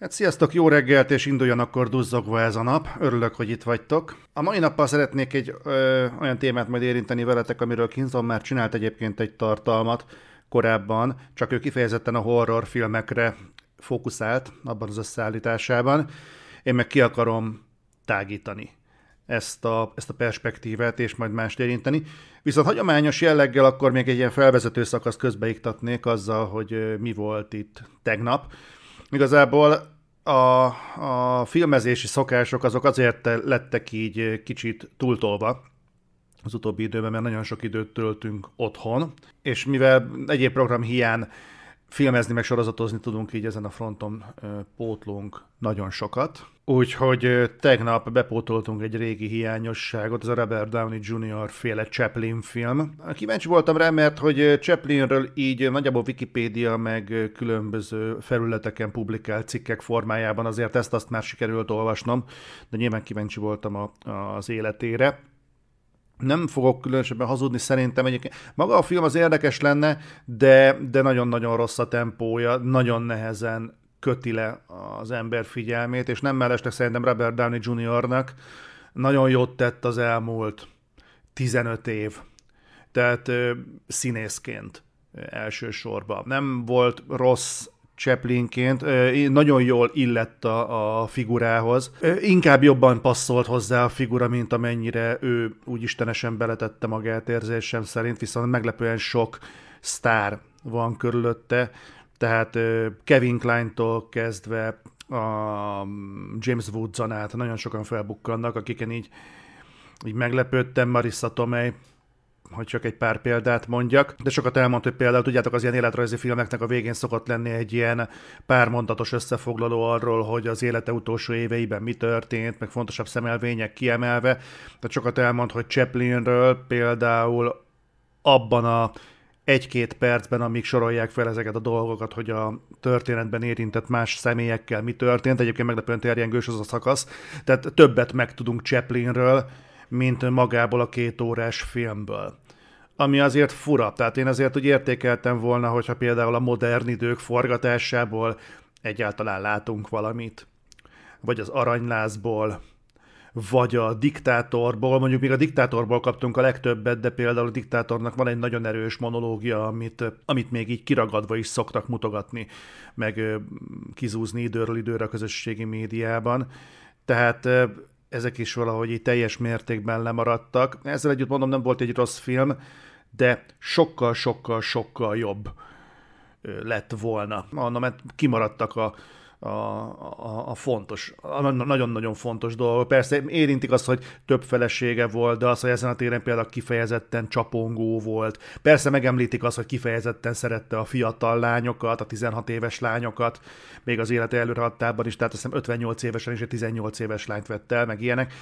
Hát sziasztok, jó reggelt, és induljon akkor duzzogva ez a nap. Örülök, hogy itt vagytok. A mai nappal szeretnék egy ö, olyan témát majd érinteni veletek, amiről Kinson már csinált egyébként egy tartalmat korábban, csak ő kifejezetten a horror filmekre fókuszált abban az összeállításában. Én meg ki akarom tágítani ezt a, ezt a perspektívát, és majd mást érinteni. Viszont hagyományos jelleggel akkor még egy ilyen felvezető szakaszt közbeiktatnék azzal, hogy mi volt itt tegnap. Igazából a, a filmezési szokások azok azért lettek így kicsit túltolva az utóbbi időben, mert nagyon sok időt töltünk otthon, és mivel egyéb program hiány filmezni, meg sorozatozni tudunk így ezen a fronton pótlunk nagyon sokat. Úgyhogy tegnap bepótoltunk egy régi hiányosságot, ez a Robert Downey Jr. féle Chaplin film. Kíváncsi voltam rá, mert hogy Chaplinről így nagyjából Wikipédia meg különböző felületeken publikált cikkek formájában azért ezt-azt már sikerült olvasnom, de nyilván kíváncsi voltam a, az életére nem fogok különösebben hazudni, szerintem egyébként. Maga a film az érdekes lenne, de, de nagyon-nagyon rossz a tempója, nagyon nehezen köti le az ember figyelmét, és nem mellesleg szerintem Robert Downey Jr.-nak nagyon jót tett az elmúlt 15 év. Tehát ö, színészként elsősorban. Nem volt rossz Chaplinként, nagyon jól illett a, a figurához. Inkább jobban passzolt hozzá a figura, mint amennyire ő úgy istenesen beletette magát érzésem szerint, viszont meglepően sok sztár van körülötte, tehát Kevin Klein-tól kezdve a James Woods-on át nagyon sokan felbukkannak, akiken így, így meglepődtem, Marissa Tomei, hogy csak egy pár példát mondjak, de sokat elmondta, hogy például tudjátok, az ilyen életrajzi filmeknek a végén szokott lenni egy ilyen pármondatos összefoglaló arról, hogy az élete utolsó éveiben mi történt, meg fontosabb szemelvények kiemelve. De sokat elmond, hogy Chaplinről például abban a egy-két percben, amíg sorolják fel ezeket a dolgokat, hogy a történetben érintett más személyekkel mi történt. Egyébként meglepően terjengős az a szakasz. Tehát többet megtudunk Chaplinről, mint magából a két órás filmből. Ami azért fura, tehát én azért úgy értékeltem volna, hogyha például a modern idők forgatásából egyáltalán látunk valamit. Vagy az aranylázból, vagy a diktátorból, mondjuk még a diktátorból kaptunk a legtöbbet, de például a diktátornak van egy nagyon erős monológia, amit, amit még így kiragadva is szoktak mutogatni, meg kizúzni időről időre a közösségi médiában. Tehát ezek is valahogy így teljes mértékben lemaradtak. Ezzel együtt mondom, nem volt egy rossz film, de sokkal-sokkal-sokkal jobb lett volna. Mondom, mert kimaradtak a, a, a, a fontos, a nagyon-nagyon fontos dolog. Persze érintik azt, hogy több felesége volt, de az, hogy ezen a téren például kifejezetten csapongó volt. Persze megemlítik azt, hogy kifejezetten szerette a fiatal lányokat, a 16 éves lányokat, még az élete előrehattában is, tehát azt hiszem 58 évesen is egy 18 éves lányt vett el, meg ilyenek.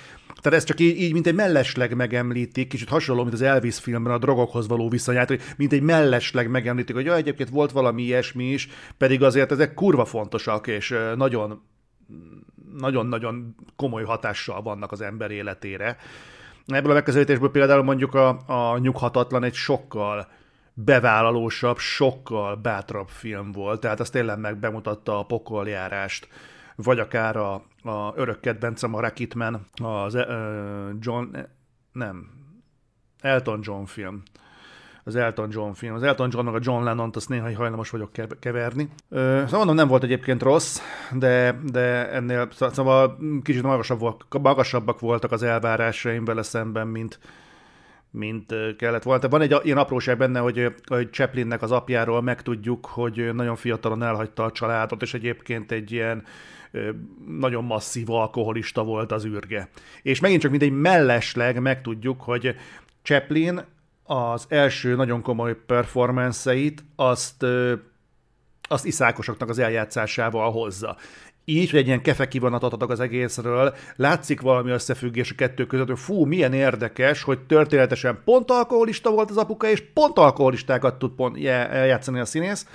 Tehát ez csak így, így mint egy mellesleg megemlítik, kicsit hasonló, mint az Elvis filmben a drogokhoz való viszonyát, hogy mint egy mellesleg megemlítik, hogy ja, egyébként volt valami ilyesmi is, pedig azért ezek kurva fontosak, és nagyon nagyon-nagyon komoly hatással vannak az ember életére. Ebből a megközelítésből például mondjuk a, a nyughatatlan egy sokkal bevállalósabb, sokkal bátrabb film volt, tehát azt tényleg meg bemutatta a pokoljárást, vagy akár a, a örök kedvencem, a Rocketman, az uh, John, nem, Elton John film, az Elton John film. Az Elton John meg a John Lennon-t azt néha hajlamos vagyok keverni. Szóval mondom, nem volt egyébként rossz, de, de ennél szóval kicsit magasabb, magasabbak voltak az elvárásaim vele szemben, mint, mint kellett volna. Van egy ilyen apróság benne, hogy, hogy Chaplinnek az apjáról megtudjuk, hogy nagyon fiatalon elhagyta a családot, és egyébként egy ilyen nagyon masszív alkoholista volt az űrge. És megint csak mint egy mellesleg megtudjuk, hogy Chaplin az első nagyon komoly performance-eit azt, azt iszákosoknak az eljátszásával hozza. Így, hogy egy ilyen kefe kivonatot adok az egészről, látszik valami összefüggés a kettő között, hogy fú, milyen érdekes, hogy történetesen pont alkoholista volt az apuka, és pont alkoholistákat tud pont játszani a színész.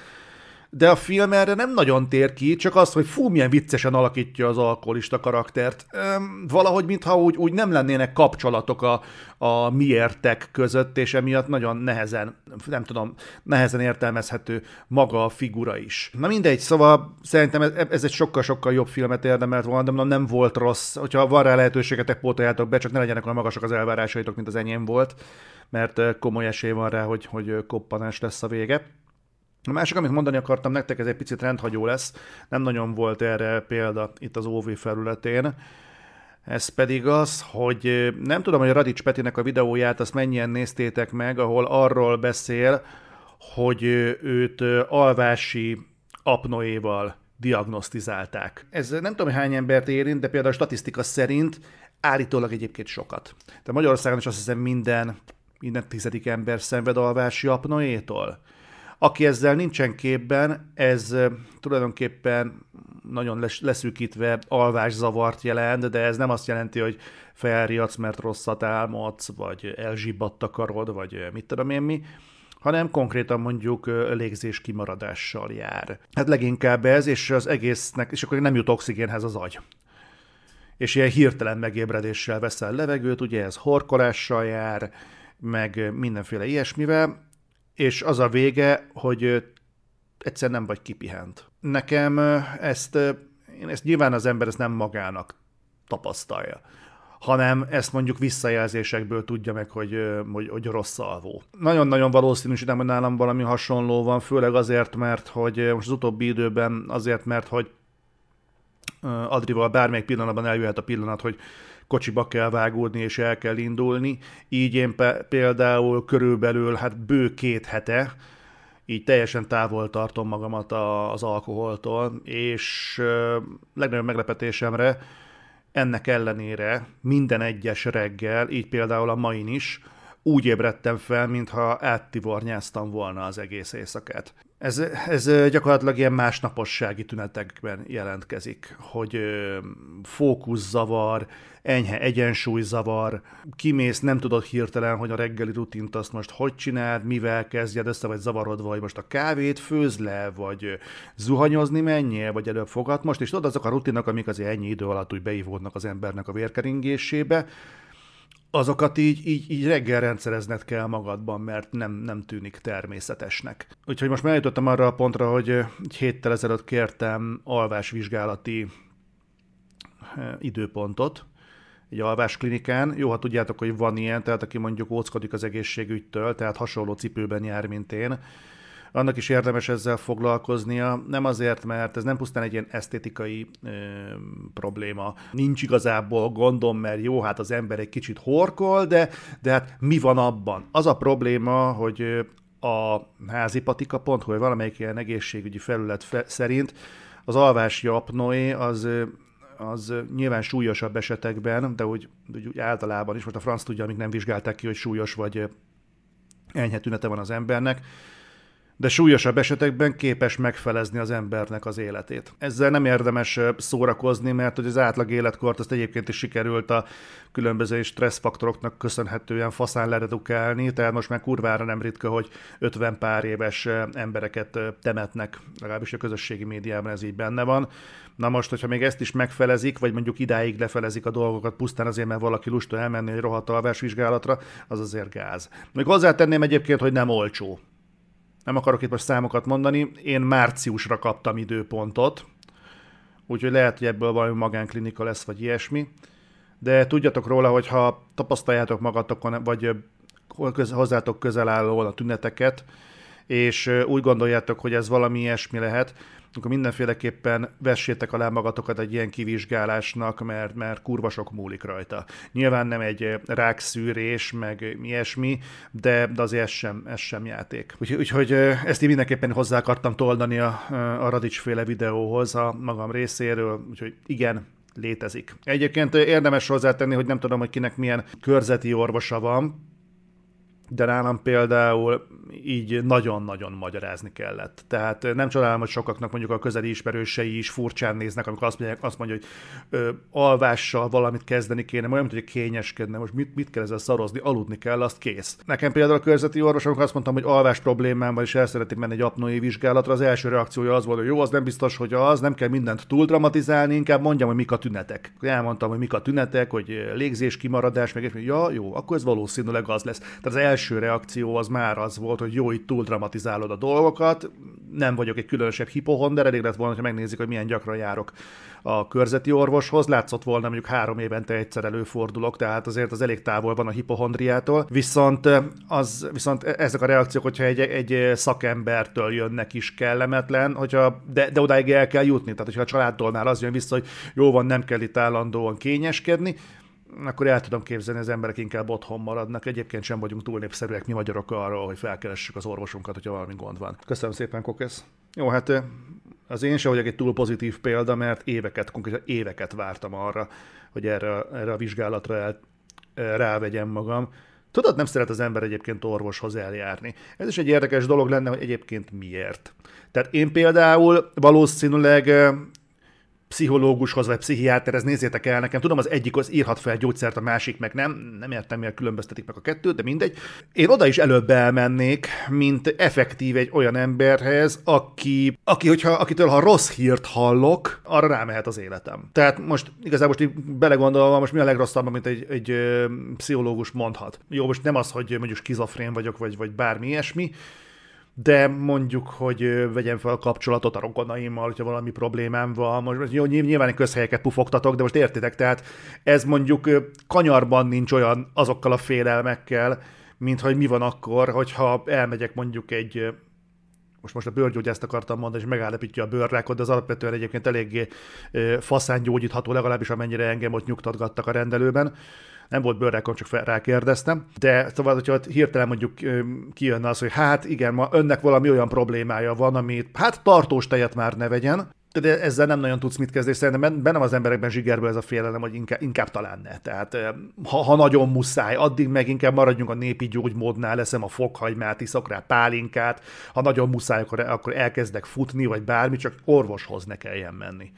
De a film erre nem nagyon tér ki, csak az, hogy fú, milyen viccesen alakítja az alkoholista karaktert. Üm, valahogy, mintha úgy, úgy nem lennének kapcsolatok a, a miértek között, és emiatt nagyon nehezen, nem tudom, nehezen értelmezhető maga a figura is. Na mindegy, szóval szerintem ez, ez egy sokkal-sokkal jobb filmet érdemelt volna, de mondom, nem volt rossz. Hogyha van rá lehetőségetek, pótoljátok be, csak ne legyenek olyan magasak az elvárásaitok, mint az enyém volt, mert komoly esély van rá, hogy, hogy koppanás lesz a vége. A másik, amit mondani akartam nektek, ez egy picit rendhagyó lesz, nem nagyon volt erre példa itt az OV felületén. Ez pedig az, hogy nem tudom, hogy a Radics Petinek a videóját azt mennyien néztétek meg, ahol arról beszél, hogy őt alvási apnoéval diagnosztizálták. Ez nem tudom, hány embert érint, de például a statisztika szerint állítólag egyébként sokat. De Magyarországon is azt hiszem minden, minden tizedik ember szenved alvási apnoétól. Aki ezzel nincsen képben, ez tulajdonképpen nagyon leszűkítve alvászavart jelent, de ez nem azt jelenti, hogy felriadsz, mert rosszat álmodsz, vagy elzsibbadt a karod, vagy mit tudom én mi, hanem konkrétan mondjuk légzés kimaradással jár. Hát leginkább ez, és az egésznek, és akkor nem jut oxigénhez az agy. És ilyen hirtelen megébredéssel veszel levegőt, ugye ez horkolással jár, meg mindenféle ilyesmivel, és az a vége, hogy egyszer nem vagy kipihent. Nekem ezt, én ezt nyilván az ember ezt nem magának tapasztalja, hanem ezt mondjuk visszajelzésekből tudja meg, hogy, hogy, hogy rossz alvó. Nagyon-nagyon valószínűsítem, hogy nálam valami hasonló van, főleg azért, mert hogy most az utóbbi időben azért, mert hogy Adrival bármelyik pillanatban eljöhet a pillanat, hogy kocsiba kell vágódni és el kell indulni. Így én például körülbelül hát bő két hete így teljesen távol tartom magamat az alkoholtól, és legnagyobb meglepetésemre ennek ellenére minden egyes reggel, így például a main is, úgy ébredtem fel, mintha áttivornyáztam volna az egész éjszakát. Ez, ez gyakorlatilag ilyen másnapossági tünetekben jelentkezik, hogy fókuszzavar, enyhe egyensúlyzavar, kimész, nem tudod hirtelen, hogy a reggeli rutint azt most hogy csináld, mivel kezdjed össze, vagy zavarodva, vagy most a kávét főz le, vagy zuhanyozni menjél, vagy előbb fogad. Most, és tudod azok a rutinok, amik azért ennyi idő alatt úgy beivódnak az embernek a vérkeringésébe, azokat így, így, így reggel rendszerezned kell magadban, mert nem, nem tűnik természetesnek. Úgyhogy most már arra a pontra, hogy egy héttel ezelőtt kértem alvásvizsgálati időpontot, egy alvásklinikán. Jó, ha tudjátok, hogy van ilyen, tehát aki mondjuk óckodik az egészségügytől, tehát hasonló cipőben jár, mint én, annak is érdemes ezzel foglalkoznia, nem azért, mert ez nem pusztán egy ilyen esztétikai ö, probléma. Nincs igazából gondom, mert jó, hát az ember egy kicsit horkol, de, de hát mi van abban? Az a probléma, hogy a házipatika.hu, vagy valamelyik ilyen egészségügyi felület fe- szerint az alvási apnoé az az nyilván súlyosabb esetekben, de úgy, úgy általában is, most a franc tudja, amíg nem vizsgálták ki, hogy súlyos vagy enyhe tünete van az embernek, de súlyosabb esetekben képes megfelezni az embernek az életét. Ezzel nem érdemes szórakozni, mert hogy az átlag életkort azt egyébként is sikerült a különböző stresszfaktoroknak köszönhetően faszán leredukálni, tehát most már kurvára nem ritka, hogy 50 pár éves embereket temetnek, legalábbis a közösségi médiában ez így benne van. Na most, hogyha még ezt is megfelezik, vagy mondjuk idáig lefelezik a dolgokat pusztán azért, mert valaki lusta elmenni egy rohadt alvásvizsgálatra, az azért gáz. Még hozzátenném egyébként, hogy nem olcsó nem akarok itt most számokat mondani, én márciusra kaptam időpontot, úgyhogy lehet, hogy ebből valami magánklinika lesz, vagy ilyesmi, de tudjatok róla, hogy ha tapasztaljátok magatokon, vagy hozzátok közel álló a tüneteket, és úgy gondoljátok, hogy ez valami ilyesmi lehet, akkor mindenféleképpen vessétek alá magatokat egy ilyen kivizsgálásnak, mert, mert kurva sok múlik rajta. Nyilván nem egy rákszűrés, meg ilyesmi, de, de azért ez sem, ez sem játék. Úgyhogy, ezt én mindenképpen hozzá akartam toldani a, a Radics féle videóhoz a magam részéről, úgyhogy igen, létezik. Egyébként érdemes hozzátenni, hogy nem tudom, hogy kinek milyen körzeti orvosa van, de nálam például így nagyon-nagyon magyarázni kellett. Tehát nem csodálom, hogy sokaknak mondjuk a közeli ismerősei is furcsán néznek, amikor azt mondják, azt mondja, hogy ö, alvással valamit kezdeni kéne, olyan, mint hogy kényeskedne, most mit, mit kell ezzel szarozni, aludni kell, azt kész. Nekem például a körzeti orvosok azt mondtam, hogy alvás problémám van, és el szeretnék menni egy apnói vizsgálatra, az első reakciója az volt, hogy jó, az nem biztos, hogy az, nem kell mindent túl dramatizálni, inkább mondjam, hogy mik a tünetek. Elmondtam, hogy mik a tünetek, hogy légzés kimaradás, meg és ja, jó, akkor ez valószínűleg az lesz. Tehát az első reakció az már az volt, hogy jó, itt túl dramatizálod a dolgokat, nem vagyok egy különösebb hipohonder, elég lett volna, hogy megnézik, hogy milyen gyakran járok a körzeti orvoshoz. Látszott volna, mondjuk három évente egyszer előfordulok, tehát azért az elég távol van a hipohondriától. Viszont, az, viszont ezek a reakciók, hogyha egy, egy szakembertől jönnek is kellemetlen, hogyha, de, de odáig el kell jutni. Tehát, hogyha a családtól már az jön vissza, hogy jó van, nem kell itt állandóan kényeskedni, akkor el tudom képzelni, az emberek inkább otthon maradnak. Egyébként sem vagyunk túl népszerűek mi magyarok arról, hogy felkeressük az orvosunkat, hogyha valami gond van. Köszönöm szépen, Kokesz. Jó, hát az én sem vagyok egy túl pozitív példa, mert éveket, konkrétan éveket vártam arra, hogy erre, erre a vizsgálatra el, rávegyem magam. Tudod, nem szeret az ember egyébként orvoshoz eljárni. Ez is egy érdekes dolog lenne, hogy egyébként miért. Tehát én például valószínűleg pszichológushoz vagy pszichiáterhez, nézzétek el nekem, tudom, az egyik az írhat fel gyógyszert, a másik meg nem, nem értem, miért különböztetik meg a kettőt, de mindegy. Én oda is előbb elmennék, mint effektív egy olyan emberhez, aki, aki hogyha, akitől ha rossz hírt hallok, arra rámehet az életem. Tehát most igazából most belegondolva, most mi a legrosszabb, mint egy, egy ö, pszichológus mondhat. Jó, most nem az, hogy mondjuk skizofrén vagyok, vagy, vagy bármi ilyesmi, de mondjuk, hogy vegyem fel a kapcsolatot a rokonaimmal, hogyha valami problémám van. Most jó, nyilván közhelyeket pufogtatok, de most értitek, tehát ez mondjuk kanyarban nincs olyan azokkal a félelmekkel, mint hogy mi van akkor, hogyha elmegyek mondjuk egy most most a bőrgyógyászt akartam mondani, és megállapítja a bőrrákot, de az alapvetően egyébként eléggé faszán gyógyítható, legalábbis amennyire engem ott nyugtatgattak a rendelőben nem volt bőrrákom, csak rákérdeztem. De szóval, hogyha hirtelen mondjuk kijönne az, hogy hát igen, ma önnek valami olyan problémája van, amit hát tartós tejet már ne vegyen, de ezzel nem nagyon tudsz mit kezdeni, szerintem bennem az emberekben zsigerből ez a félelem, hogy inkább, inkább talán ne. Tehát ha, ha nagyon muszáj, addig meg inkább maradjunk a népi gyógymódnál, leszem a fokhagymát, iszok rá pálinkát, ha nagyon muszáj, akkor, akkor elkezdek futni, vagy bármi, csak orvoshoz ne kelljen menni.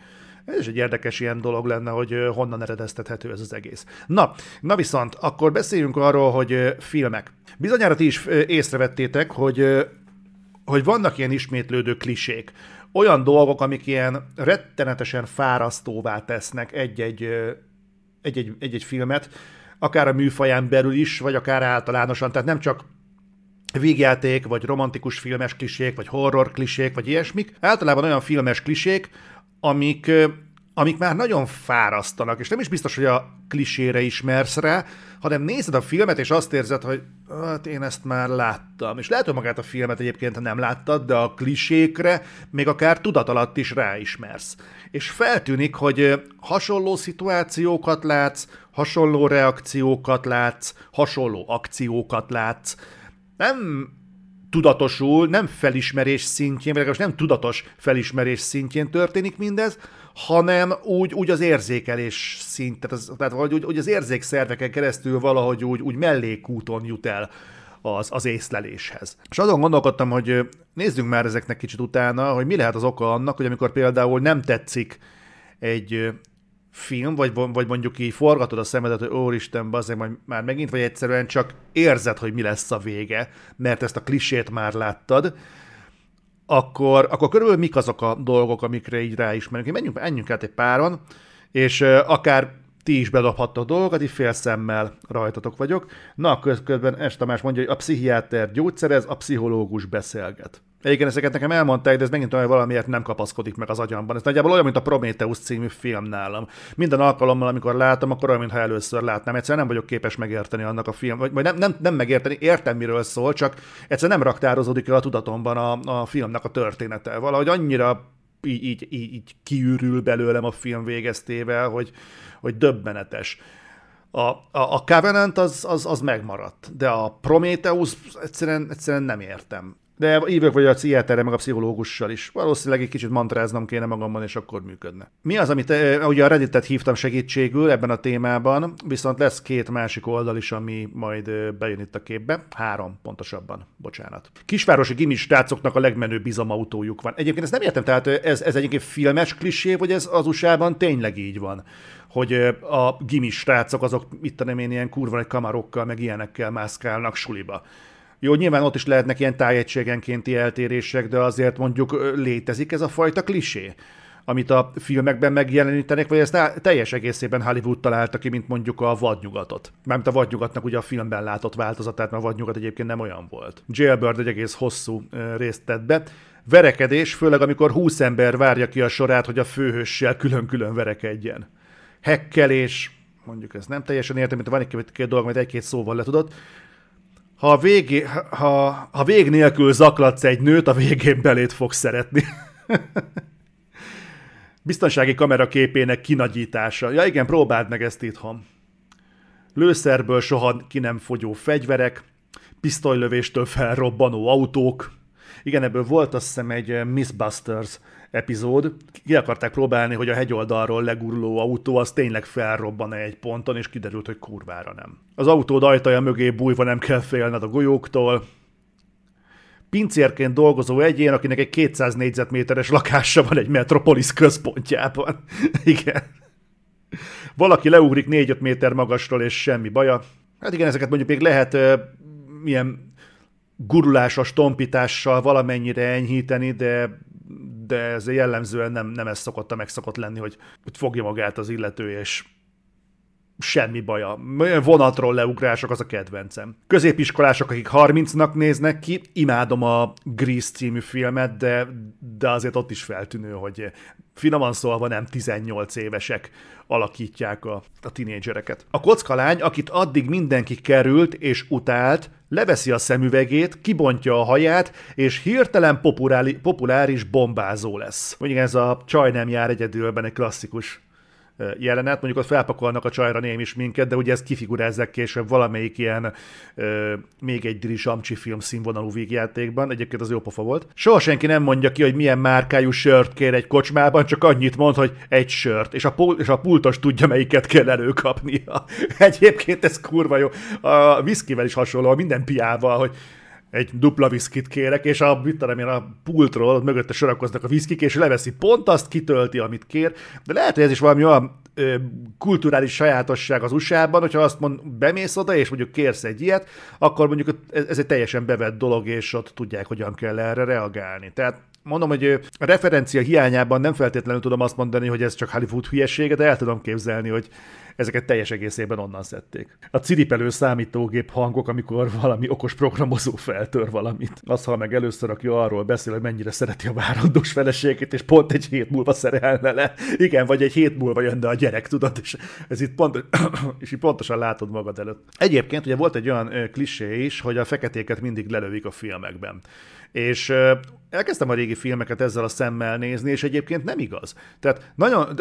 Ez is egy érdekes ilyen dolog lenne, hogy honnan eredeztethető ez az egész. Na, na viszont, akkor beszéljünk arról, hogy filmek. Bizonyára ti is észrevettétek, hogy, hogy vannak ilyen ismétlődő klisék. Olyan dolgok, amik ilyen rettenetesen fárasztóvá tesznek egy-egy, egy-egy, egy-egy filmet, akár a műfaján belül is, vagy akár általánosan. Tehát nem csak végjáték, vagy romantikus filmes klisék, vagy horror klisék, vagy ilyesmik. Általában olyan filmes klisék, amik, amik már nagyon fárasztanak, és nem is biztos, hogy a klisére ismersz rá, hanem nézed a filmet, és azt érzed, hogy hát én ezt már láttam. És lehet, hogy magát a filmet egyébként nem láttad, de a klisékre még akár tudat alatt is ráismersz. És feltűnik, hogy hasonló szituációkat látsz, hasonló reakciókat látsz, hasonló akciókat látsz. Nem tudatosul, nem felismerés szintjén, vagy nem tudatos felismerés szintjén történik mindez, hanem úgy, úgy az érzékelés szint, tehát, az, tehát úgy, úgy az érzékszerveken keresztül valahogy úgy, úgy mellékúton jut el az, az észleléshez. És azon gondolkodtam, hogy nézzünk már ezeknek kicsit utána, hogy mi lehet az oka annak, hogy amikor például nem tetszik egy film, vagy, vagy mondjuk így forgatod a szemedet, hogy úristen, bazdmeg majd már megint, vagy egyszerűen csak érzed, hogy mi lesz a vége, mert ezt a klisét már láttad, akkor, akkor körülbelül mik azok a dolgok, amikre így ráismerünk. Menjünk, menjünk át egy páron, és akár ti is bedobhattok dolgokat, így fél szemmel rajtatok vagyok. Na, közben Es Tamás mondja, hogy a pszichiáter gyógyszerez, a pszichológus beszélget. Egyébként ezeket nekem elmondták, de ez megint olyan valamiért nem kapaszkodik meg az agyamban. Ez nagyjából olyan, mint a Prometheus című film nálam. Minden alkalommal, amikor látom, akkor olyan, mintha először látnám. Egyszerűen nem vagyok képes megérteni annak a film, vagy, nem, nem, nem megérteni, értem, miről szól, csak egyszerűen nem raktározódik el a tudatomban a, a filmnek a története. Valahogy annyira így, így, így, így kiürül belőlem a film végeztével, hogy, hogy döbbenetes. A, a, a Covenant az, az, az megmaradt, de a Prometheus egyszerűen, egyszerűen nem értem De ívök vagy a pszichiáterre, meg a pszichológussal is. Valószínűleg egy kicsit mantráznom kéne magamban, és akkor működne. Mi az, amit ugye a Redditet hívtam segítségül ebben a témában, viszont lesz két másik oldal is, ami majd bejön itt a képbe. Három, pontosabban. Bocsánat. Kisvárosi gimis srácoknak a legmenőbb bizomautójuk van. Egyébként ezt nem értem, tehát ez, ez egyébként filmes klisé, vagy ez az USA-ban tényleg így van? hogy a gimis azok, mit tudom én, ilyen kurva egy kamarokkal, meg ilyenekkel mászkálnak suliba. Jó, nyilván ott is lehetnek ilyen tájegységenkénti eltérések, de azért mondjuk létezik ez a fajta klisé, amit a filmekben megjelenítenek, vagy ezt teljes egészében Hollywood találta ki, mint mondjuk a vadnyugatot. Mármint a vadnyugatnak ugye a filmben látott változatát, mert a vadnyugat egyébként nem olyan volt. Jailbird egy egész hosszú részt tett be. Verekedés, főleg amikor 20 ember várja ki a sorát, hogy a főhőssel külön-külön verekedjen. Hekkelés, mondjuk ez nem teljesen értem, mint van egy-két dolog, amit egy-két szóval letudott, ha, a végé, ha, ha vég nélkül zaklatsz egy nőt, a végén belét fogsz szeretni. Biztonsági kamera képének kinagyítása. Ja igen, próbáld meg ezt itthon. Lőszerből soha ki nem fogyó fegyverek, pisztolylövéstől felrobbanó autók. Igen, ebből volt azt hiszem egy Missbusters epizód. Ki akarták próbálni, hogy a hegyoldalról leguruló autó az tényleg felrobban egy ponton, és kiderült, hogy kurvára nem. Az autó ajtaja mögé bújva nem kell félned a golyóktól. Pincérként dolgozó egyén, akinek egy 200 négyzetméteres lakása van egy metropolis központjában. Igen. Valaki leugrik 4-5 méter magasról, és semmi baja. Hát igen, ezeket mondjuk még lehet uh, milyen gurulásos tompítással valamennyire enyhíteni, de de ez jellemzően nem, nem ez szokott a megszokott lenni, hogy, hogy fogja magát az illető, és semmi baja. Vonatról leugrások az a kedvencem. Középiskolások, akik 30-nak néznek ki, imádom a Grease című filmet, de, de azért ott is feltűnő, hogy finoman szólva nem 18 évesek alakítják a, a tinédzsereket. A kockalány, akit addig mindenki került és utált, leveszi a szemüvegét, kibontja a haját, és hirtelen populári, populáris bombázó lesz. Mondjuk ez a csaj nem jár egyedülben egy klasszikus jelenet, mondjuk ott felpakolnak a csajra némi minket, de ugye ezt kifigurázzák később valamelyik ilyen ö, még egy Diri Samcsi film színvonalú vígjátékban, egyébként az jó pofa volt. Soha senki nem mondja ki, hogy milyen márkájú sört kér egy kocsmában, csak annyit mond, hogy egy sört, és a, pul- és a pultos tudja, melyiket kell előkapnia. egyébként ez kurva jó. A viszkivel is hasonló, minden piával, hogy egy dupla viszkit kérek, és a, mit tudom én, a pultról mögötte sorakoznak a viszkik, és leveszi pont azt, kitölti, amit kér, de lehet, hogy ez is valami olyan ö, kulturális sajátosság az USA-ban, hogyha azt mond, bemész oda, és mondjuk kérsz egy ilyet, akkor mondjuk ez, ez egy teljesen bevett dolog, és ott tudják, hogyan kell erre reagálni. Tehát mondom, hogy a referencia hiányában nem feltétlenül tudom azt mondani, hogy ez csak Hollywood hülyesége, de el tudom képzelni, hogy ezeket teljes egészében onnan szedték. A ciripelő számítógép hangok, amikor valami okos programozó feltör valamit. Az hall meg először, aki arról beszél, hogy mennyire szereti a várandós feleségét, és pont egy hét múlva szerelne le. Igen, vagy egy hét múlva jönne a gyerek, tudod, és ez itt pont, és itt pontosan látod magad előtt. Egyébként ugye volt egy olyan klisé is, hogy a feketéket mindig lelövik a filmekben. És elkezdtem a régi filmeket ezzel a szemmel nézni, és egyébként nem igaz. Tehát nagyon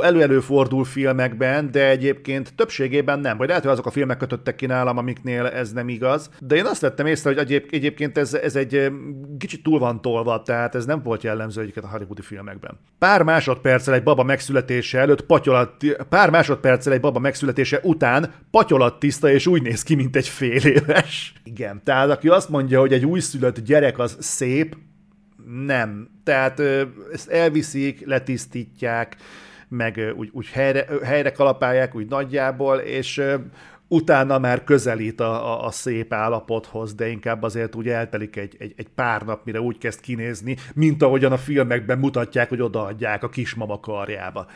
elő-előfordul filmekben, de egyébként többségében nem. Vagy lehet, hogy azok a filmek kötöttek ki nálam, amiknél ez nem igaz. De én azt vettem észre, hogy egyéb, egyébként ez, ez egy kicsit túl van tolva, tehát ez nem volt jellemző egyiket a hollywoodi filmekben. Pár másodperccel egy baba megszületése előtt patyolat, pár másodperccel egy baba megszületése után patyolat tiszta, és úgy néz ki, mint egy fél éves. Igen, tehát aki azt mondja, hogy egy újszülött gyerek az szép, nem. Tehát ezt elviszik, letisztítják, meg úgy, úgy helyre, helyre kalapálják úgy nagyjából, és utána már közelít a, a, a szép állapothoz, de inkább azért úgy eltelik egy, egy, egy pár nap, mire úgy kezd kinézni, mint ahogyan a filmekben mutatják, hogy odaadják a kismama karjába.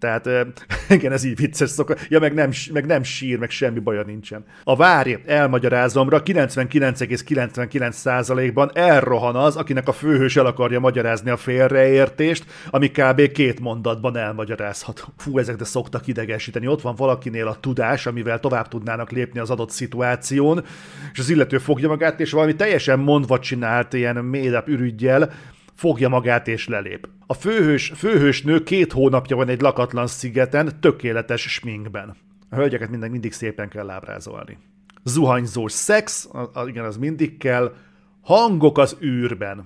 Tehát igen, ez így vicces szokva. Ja, meg nem, meg nem sír, meg semmi baja nincsen. A várj, elmagyarázomra 99,99%-ban elrohan az, akinek a főhős el akarja magyarázni a félreértést, ami kb. két mondatban elmagyarázható. Fú, ezek de szoktak idegesíteni. Ott van valakinél a tudás, amivel tovább tudnának lépni az adott szituáción, és az illető fogja magát, és valami teljesen mondva csinált ilyen made ürügyjel, fogja magát és lelép. A főhős, főhős nő két hónapja van egy lakatlan szigeten, tökéletes sminkben. A hölgyeket mindig, mindig szépen kell ábrázolni. Zuhanyzós szex, a, a, igen, az mindig kell, Hangok az űrben.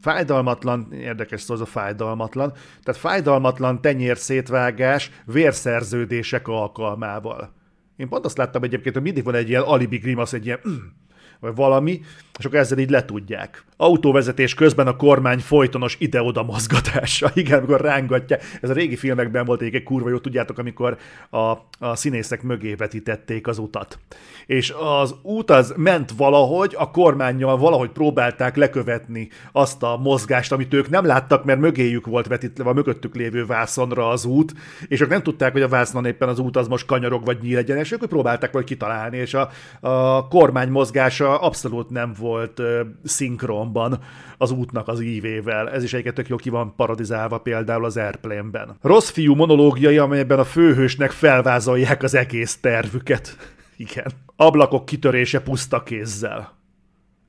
Fájdalmatlan, érdekes szó az a fájdalmatlan, tehát fájdalmatlan tenyér szétvágás vérszerződések alkalmával. Én pont azt láttam egyébként, hogy mindig van egy ilyen alibi grimasz, egy ilyen vagy valami, és akkor ezzel így letudják. Autóvezetés közben a kormány folytonos ide-oda mozgatása. Igen, amikor rángatja. Ez a régi filmekben volt egy kurva jó, tudjátok, amikor a, a színészek mögé vetítették az utat. És az út az ment valahogy, a kormányjal valahogy próbálták lekövetni azt a mozgást, amit ők nem láttak, mert mögéjük volt vetítve a mögöttük lévő vászonra az út, és ők nem tudták, hogy a vásznon éppen az út az most kanyarog vagy nyílegyenes, ők próbálták vagy kitalálni, és a, a kormány mozgása abszolút nem volt ö, szinkronban az útnak az ívével. Ez is egyébként tök jó ki van paradizálva például az Airplane-ben. Rossz fiú monológiai, amelyben a főhősnek felvázolják az egész tervüket. Igen. Ablakok kitörése puszta kézzel.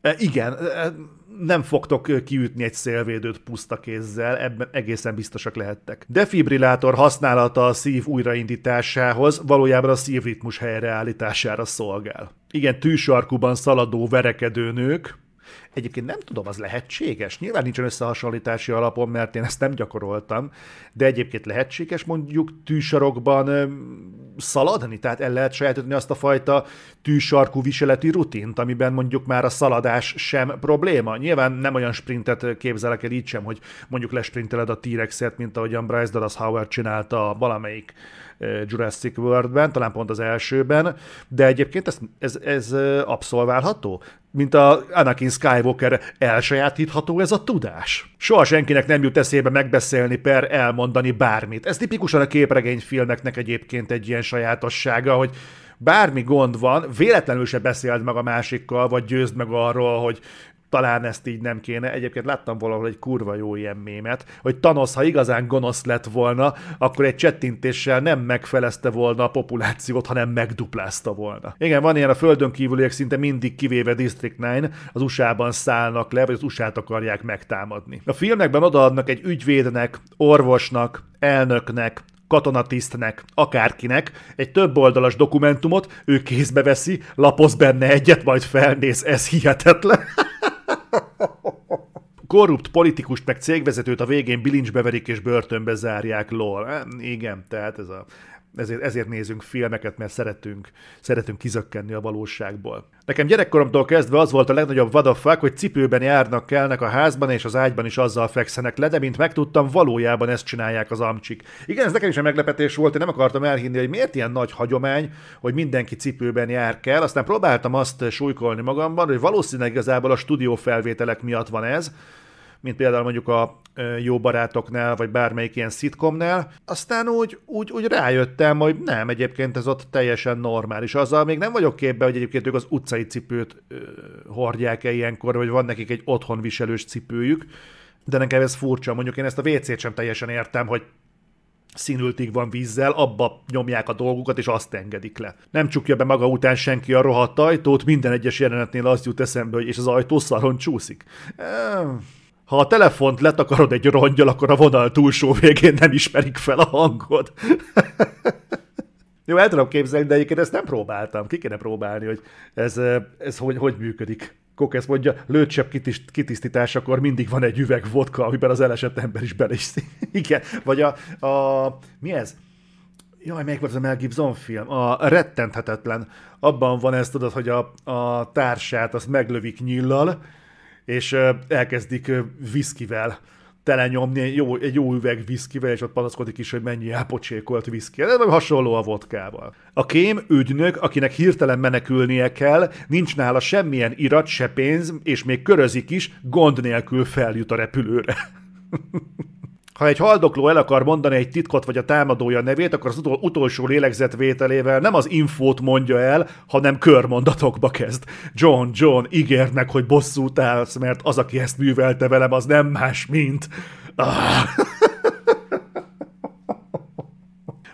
E, igen, e, nem fogtok kiütni egy szélvédőt puszta kézzel, ebben egészen biztosak lehettek. Defibrillátor használata a szív újraindításához valójában a szívritmus helyreállítására szolgál. Igen, tűsarkuban szaladó verekedő nők, Egyébként nem tudom, az lehetséges. Nyilván nincsen összehasonlítási alapon, mert én ezt nem gyakoroltam, de egyébként lehetséges mondjuk tűsarokban szaladni, tehát el lehet sajátítani azt a fajta tűsarkú viseleti rutint, amiben mondjuk már a szaladás sem probléma. Nyilván nem olyan sprintet képzelek el így sem, hogy mondjuk lesprinteled a T-rexet, mint ahogyan Bryce Dallas Howard csinálta valamelyik Jurassic World-ben, talán pont az elsőben, de egyébként ez, ez, ez abszolválható? Mint a Anakin Skywalker elsajátítható ez a tudás? Soha senkinek nem jut eszébe megbeszélni per elmondani bármit. Ez tipikusan a képregényfilmeknek egyébként egy ilyen sajátossága, hogy bármi gond van, véletlenül se beszéld meg a másikkal, vagy győzd meg arról, hogy talán ezt így nem kéne. Egyébként láttam valahol egy kurva jó ilyen mémet, hogy Thanos, ha igazán gonosz lett volna, akkor egy csettintéssel nem megfelezte volna a populációt, hanem megduplázta volna. Igen, van ilyen a földön kívüliek szinte mindig kivéve District 9, az USA-ban szállnak le, vagy az USA-t akarják megtámadni. A filmekben odaadnak egy ügyvédnek, orvosnak, elnöknek, katonatisztnek, akárkinek egy több oldalas dokumentumot, ő kézbe veszi, lapoz benne egyet, majd felnéz, ez hihetetlen. korrupt politikust meg cégvezetőt a végén bilincsbe verik és börtönbe zárják, lol. Igen, tehát ez a, ezért, ezért nézünk filmeket, mert szeretünk, szeretünk kizökkenni a valóságból. Nekem gyerekkoromtól kezdve az volt a legnagyobb vadafak, hogy cipőben járnak, kelnek a házban, és az ágyban is azzal fekszenek le, de mint megtudtam, valójában ezt csinálják az amcsik. Igen, ez nekem is egy meglepetés volt, én nem akartam elhinni, hogy miért ilyen nagy hagyomány, hogy mindenki cipőben jár kell. Aztán próbáltam azt súlykolni magamban, hogy valószínűleg igazából a stúdió felvételek miatt van ez, mint például mondjuk a jó barátoknál, vagy bármelyik ilyen szitkomnál. Aztán úgy, úgy, úgy rájöttem, hogy nem, egyébként ez ott teljesen normális. Azzal még nem vagyok képben, hogy egyébként ők az utcai cipőt hordják-e ilyenkor, vagy van nekik egy otthon viselős cipőjük, de nekem ez furcsa. Mondjuk én ezt a WC-t sem teljesen értem, hogy színültig van vízzel, abba nyomják a dolgukat, és azt engedik le. Nem csukja be maga után senki a rohadt ajtót, minden egyes jelenetnél azt jut eszembe, hogy és az ajtó szaron csúszik. Ha a telefont letakarod egy rongyal, akkor a vonal túlsó végén nem ismerik fel a hangod. Jó, el tudom képzelni, de egyébként ezt nem próbáltam. Ki kéne próbálni, hogy ez, ez hogy, hogy működik. Kokesz mondja, lőtsebb kitiszt, kitisztításakor mindig van egy üveg vodka, amiben az elesett ember is bele is Igen, vagy a, a mi ez? Jaj, melyik volt az a Mel Gibson film? A Rettenthetetlen. Abban van ez, tudod, hogy a, a társát azt meglövik nyillal, és elkezdik viszkivel telenyomni egy jó, egy jó üveg viszkivel, és ott panaszkodik is, hogy mennyi elpocsékolt viszki. Ez hasonló a vodkával. A kém ügynök, akinek hirtelen menekülnie kell, nincs nála semmilyen irat, se pénz, és még körözik is, gond nélkül feljut a repülőre. Ha egy haldokló el akar mondani egy titkot vagy a támadója nevét, akkor az utol- utolsó lélegzetvételével nem az infót mondja el, hanem körmondatokba kezd. John, John, ígérd meg, hogy bosszút állsz, mert az, aki ezt művelte velem, az nem más, mint... Ah.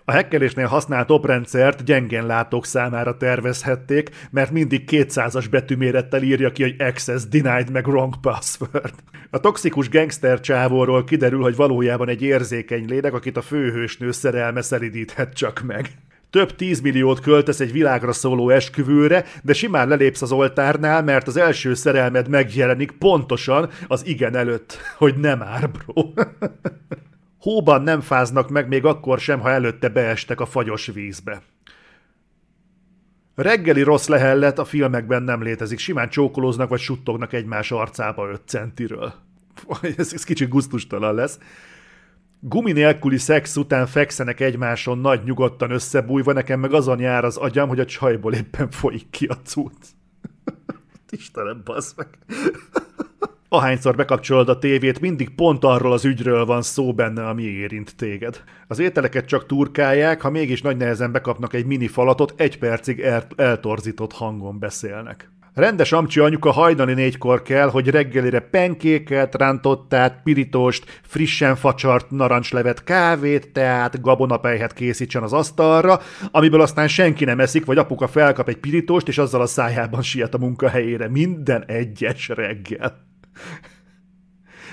A hekkelésnél használt oprendszert gyengén látók számára tervezhették, mert mindig 200-as betűmérettel írja ki, hogy access denied meg wrong password. A toxikus gangster csávóról kiderül, hogy valójában egy érzékeny lélek, akit a főhősnő szerelme szeridíthet csak meg. több tízmilliót költesz egy világra szóló esküvőre, de simán lelépsz az oltárnál, mert az első szerelmed megjelenik pontosan az igen előtt, hogy nem ár, bro. Hóban nem fáznak meg még akkor sem, ha előtte beestek a fagyos vízbe. Reggeli rossz lehellet a filmekben nem létezik, simán csókolóznak vagy suttognak egymás arcába 5 centiről. Ez, ez kicsit guztustalan lesz. Gumi nélküli szex után fekszenek egymáson nagy nyugodtan összebújva, nekem meg azon jár az agyam, hogy a csajból éppen folyik ki a cucc. Istenem, basz meg. Ahányszor bekapcsolod a tévét, mindig pont arról az ügyről van szó benne, ami érint téged. Az ételeket csak turkálják, ha mégis nagy nehezen bekapnak egy mini falatot, egy percig el- eltorzított hangon beszélnek. Rendes amcsi anyuka hajnali négykor kell, hogy reggelire penkéket, rántottát, pirítóst, frissen facsart narancslevet, kávét, teát, gabonapejhet készítsen az asztalra, amiből aztán senki nem eszik, vagy apuka felkap egy pirítóst, és azzal a szájában siet a munkahelyére minden egyes reggel.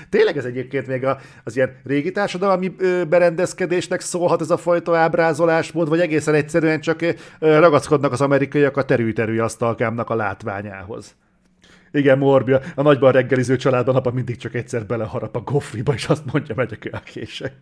Tényleg ez egyébként még az ilyen régi társadalmi berendezkedésnek szólhat ez a fajta ábrázolásmód, vagy egészen egyszerűen csak ragaszkodnak az amerikaiak a terű-terű asztalkámnak a látványához. Igen, Morbia, a nagyban reggeliző családban apa mindig csak egyszer beleharap a gofriba, és azt mondja, megyek el kések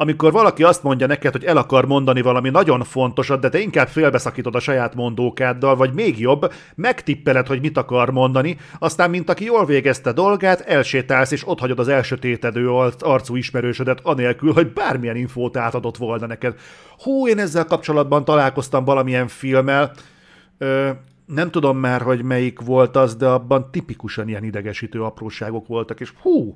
amikor valaki azt mondja neked, hogy el akar mondani valami nagyon fontosat, de te inkább félbeszakítod a saját mondókáddal, vagy még jobb, megtippeled, hogy mit akar mondani, aztán, mint aki jól végezte dolgát, elsétálsz és otthagyod az elsötétedő arcú ismerősödet, anélkül, hogy bármilyen infót átadott volna neked. Hú, én ezzel kapcsolatban találkoztam valamilyen filmmel, Ö, nem tudom már, hogy melyik volt az, de abban tipikusan ilyen idegesítő apróságok voltak, és hú,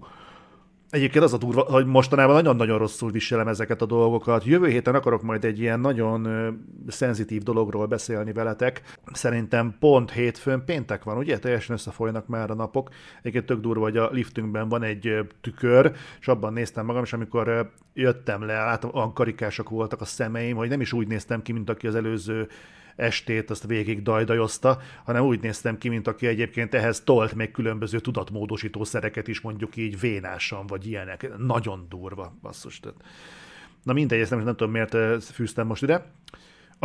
Egyébként az a durva, hogy mostanában nagyon-nagyon rosszul viselem ezeket a dolgokat. Jövő héten akarok majd egy ilyen nagyon ö, szenzitív dologról beszélni veletek. Szerintem pont hétfőn péntek van, ugye? Teljesen összefolynak már a napok. Egyébként tök durva, hogy a liftünkben van egy tükör, és abban néztem magam, és amikor jöttem le, látom, olyan karikások voltak a szemeim, hogy nem is úgy néztem ki, mint aki az előző estét azt végig dajdajozta, hanem úgy néztem ki, mint aki egyébként ehhez tolt még különböző tudatmódosító szereket is mondjuk így vénásan, vagy ilyenek. Nagyon durva, basszus. Na mindegy, ezt nem, nem tudom miért eh, fűztem most ide.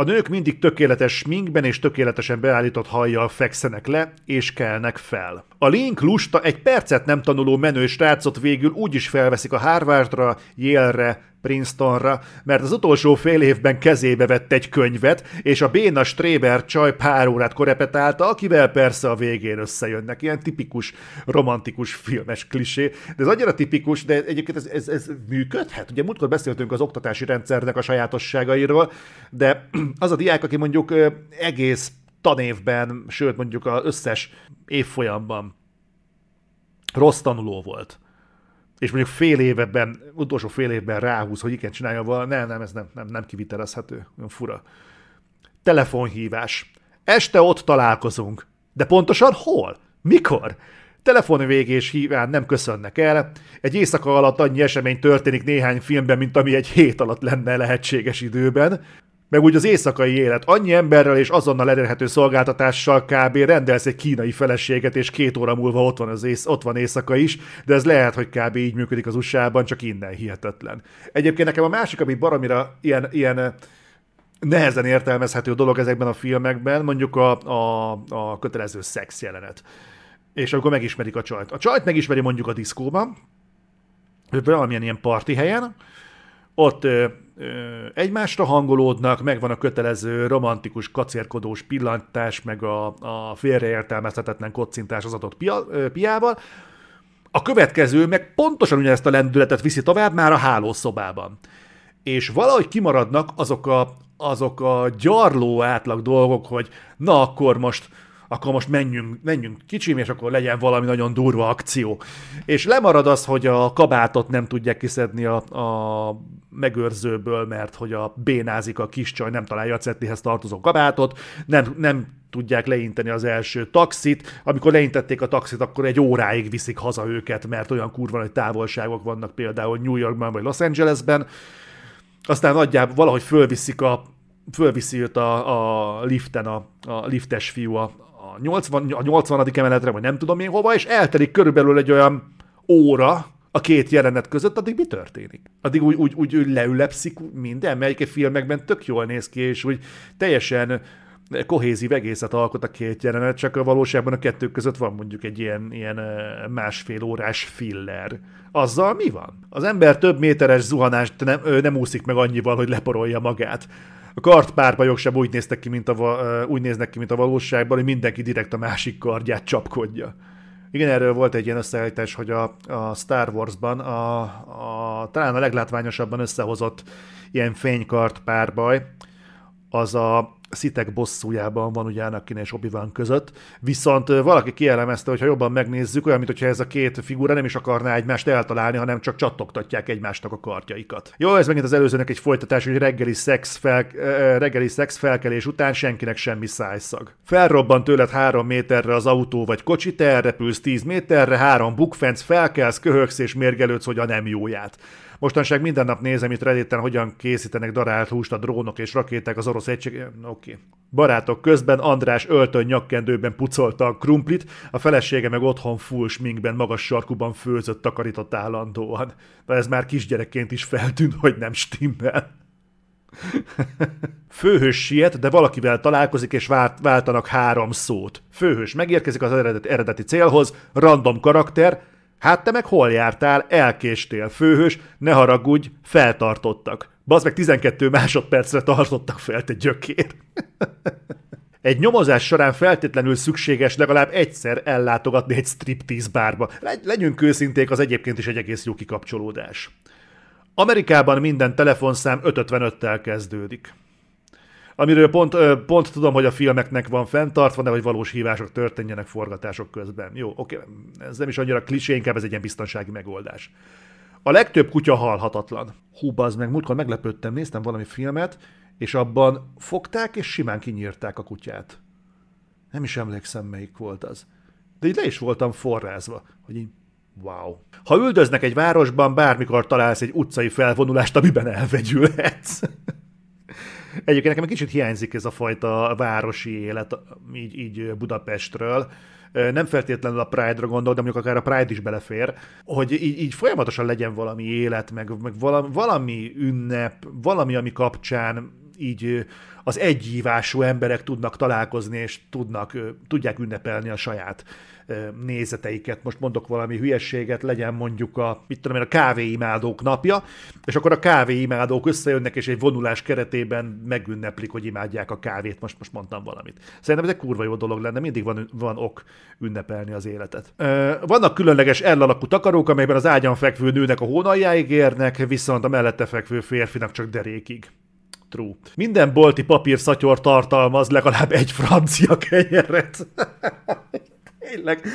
A nők mindig tökéletes sminkben és tökéletesen beállított hajjal fekszenek le, és kelnek fel. A Link lusta egy percet nem tanuló menő srácot végül úgy is felveszik a Harvardra, Yale-re, Princetonra, mert az utolsó fél évben kezébe vett egy könyvet, és a béna Stréber csaj pár órát korepetálta, akivel persze a végén összejönnek. Ilyen tipikus, romantikus filmes klisé. De ez annyira tipikus, de egyébként ez, ez, ez működhet. Ugye múltkor beszéltünk az oktatási rendszernek a sajátosságairól, de az a diák, aki mondjuk egész tanévben, sőt mondjuk az összes évfolyamban rossz tanuló volt, és mondjuk fél évben, utolsó fél évben ráhúz, hogy igen, csinálja valami, nem, nem, ez nem, nem, nem kivitelezhető, olyan fura. Telefonhívás. Este ott találkozunk. De pontosan hol? Mikor? Telefonvégés híván nem köszönnek el. Egy éjszaka alatt annyi esemény történik néhány filmben, mint ami egy hét alatt lenne lehetséges időben. Meg úgy az éjszakai élet. Annyi emberrel és azonnal elérhető szolgáltatással kb. rendelsz egy kínai feleséget, és két óra múlva ott van, az ész, ott van éjszaka is, de ez lehet, hogy kb. így működik az USA-ban, csak innen hihetetlen. Egyébként nekem a másik, ami baromira ilyen, ilyen nehezen értelmezhető dolog ezekben a filmekben, mondjuk a, a, a kötelező szex jelenet. És akkor megismerik a csajt. A csajt megismeri mondjuk a diszkóban, valamilyen ilyen parti helyen, ott ö, egymásra hangolódnak, megvan a kötelező romantikus, kacérkodós pillantás, meg a, a félreértelmezhetetlen kocintás az adott pia, piával. A következő meg pontosan ugyanezt a lendületet viszi tovább már a hálószobában. És valahogy kimaradnak azok a, azok a gyarló átlag dolgok, hogy na akkor most akkor most menjünk, menjünk kicsim, és akkor legyen valami nagyon durva akció. És lemarad az, hogy a kabátot nem tudják kiszedni a, a megőrzőből, mert hogy a bénázik a kis csaj, nem találja a cetlihez tartozó kabátot, nem, nem tudják leinteni az első taxit. Amikor leintették a taxit, akkor egy óráig viszik haza őket, mert olyan kurva nagy távolságok vannak például New Yorkban vagy Los Angelesben. Aztán nagyjából valahogy fölviszik a, fölviszi őt a, a liften a, a liftes fiú a, a 80, a 80. emeletre, vagy nem tudom én hova, és eltelik körülbelül egy olyan óra, a két jelenet között, addig mi történik? Addig úgy, úgy, úgy, leülepszik minden, melyik filmekben tök jól néz ki, és úgy teljesen kohézív egészet alkot a két jelenet, csak a valóságban a kettő között van mondjuk egy ilyen, ilyen másfél órás filler. Azzal mi van? Az ember több méteres zuhanást nem, nem úszik meg annyival, hogy leporolja magát. A kart párbajok sem úgy néztek ki, mint a, úgy néznek ki, mint a valóságban, hogy mindenki direkt a másik kardját csapkodja. Igen, erről volt egy ilyen összeállítás, hogy a, a Star Wars-ban a, a, talán a leglátványosabban összehozott ilyen fénykart párbaj, az a szitek bosszújában van ugye Anakin és obi között, viszont valaki kielemezte, hogy ha jobban megnézzük, olyan, mintha ez a két figura nem is akarná egymást eltalálni, hanem csak csattogtatják egymásnak a kartjaikat. Jó, ez megint az előzőnek egy folytatás, hogy reggeli szex, fel, reggeli szex felkelés után senkinek semmi szájszag. Felrobban tőled három méterre az autó vagy kocsi, te elrepülsz tíz méterre, három bukfenc, felkelsz, köhögsz és mérgelődsz, hogy a nem jóját. Mostanság minden nap nézem itt Redditen, hogyan készítenek darált húst a drónok és rakéták az orosz egység. Oké. Okay. Barátok közben András öltön nyakkendőben pucolta a krumplit, a felesége meg otthon full sminkben, magas sarkuban főzött, takarított állandóan. De ez már kisgyerekként is feltűnt, hogy nem stimmel. Főhős siet, de valakivel találkozik, és vált, váltanak három szót. Főhős megérkezik az eredeti, eredeti célhoz, random karakter, Hát te meg hol jártál? Elkéstél, főhős, ne haragudj, feltartottak. Bazd meg 12 másodpercre tartottak fel, te gyökér. Egy nyomozás során feltétlenül szükséges legalább egyszer ellátogatni egy striptease bárba. Legyünk őszinték, az egyébként is egy egész jó kikapcsolódás. Amerikában minden telefonszám 555-tel kezdődik amiről pont, pont tudom, hogy a filmeknek van fenntartva, de hogy valós hívások történjenek forgatások közben. Jó, oké, ez nem is annyira klisé, inkább ez egy ilyen biztonsági megoldás. A legtöbb kutya halhatatlan. Hú, az meg, múltkor meglepődtem, néztem valami filmet, és abban fogták és simán kinyírták a kutyát. Nem is emlékszem, melyik volt az. De így le is voltam forrázva, hogy így wow. Ha üldöznek egy városban, bármikor találsz egy utcai felvonulást, amiben elvegyülhetsz. Egyébként nekem egy kicsit hiányzik ez a fajta városi élet, így, így Budapestről, nem feltétlenül a Pride-ra gondol, de mondjuk akár a Pride is belefér, hogy így, így folyamatosan legyen valami élet, meg, meg valami, valami ünnep, valami, ami kapcsán így az egyívású emberek tudnak találkozni, és tudnak, tudják ünnepelni a saját nézeteiket. Most mondok valami hülyességet, legyen mondjuk a, mit tudom én, a kávéimádók napja, és akkor a kávéimádók összejönnek, és egy vonulás keretében megünneplik, hogy imádják a kávét. Most, most mondtam valamit. Szerintem ez egy kurva jó dolog lenne, mindig van, van ok ünnepelni az életet. Vannak különleges ellalakú takarók, amelyben az ágyan fekvő nőnek a hónaljáig érnek, viszont a mellette fekvő férfinak csak derékig. True. Minden bolti papír szatyor tartalmaz legalább egy francia kenyeret. Tényleg.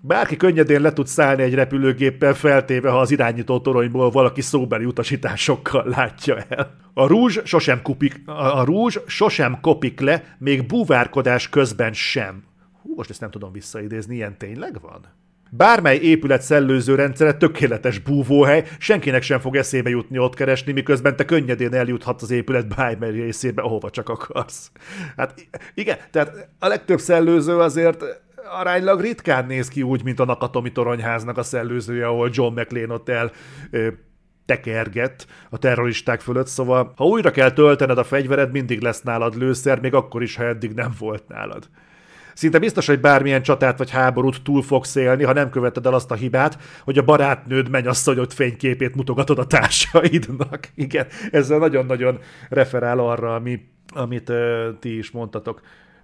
Bárki könnyedén le tud szállni egy repülőgéppel feltéve, ha az irányító toronyból valaki szóbeli utasításokkal látja el. A rúzs sosem, kupik, a rúzs sosem kopik le, még búvárkodás közben sem. Hú, most ezt nem tudom visszaidézni, ilyen tényleg van? Bármely épület szellőző rendszere tökéletes búvóhely, senkinek sem fog eszébe jutni ott keresni, miközben te könnyedén eljuthatsz az épület bármely részébe, ahova csak akarsz. Hát igen, tehát a legtöbb szellőző azért aránylag ritkán néz ki úgy, mint a Nakatomi toronyháznak a szellőzője, ahol John McLean ott el ö, tekerget a terroristák fölött, szóval ha újra kell töltened a fegyvered, mindig lesz nálad lőszer, még akkor is, ha eddig nem volt nálad. Szinte biztos, hogy bármilyen csatát vagy háborút túl fogsz élni, ha nem követed el azt a hibát, hogy a barátnőd mennyasszonyod fényképét mutogatod a társaidnak. Igen, ezzel nagyon-nagyon referál arra, ami, amit uh, ti is mondtatok.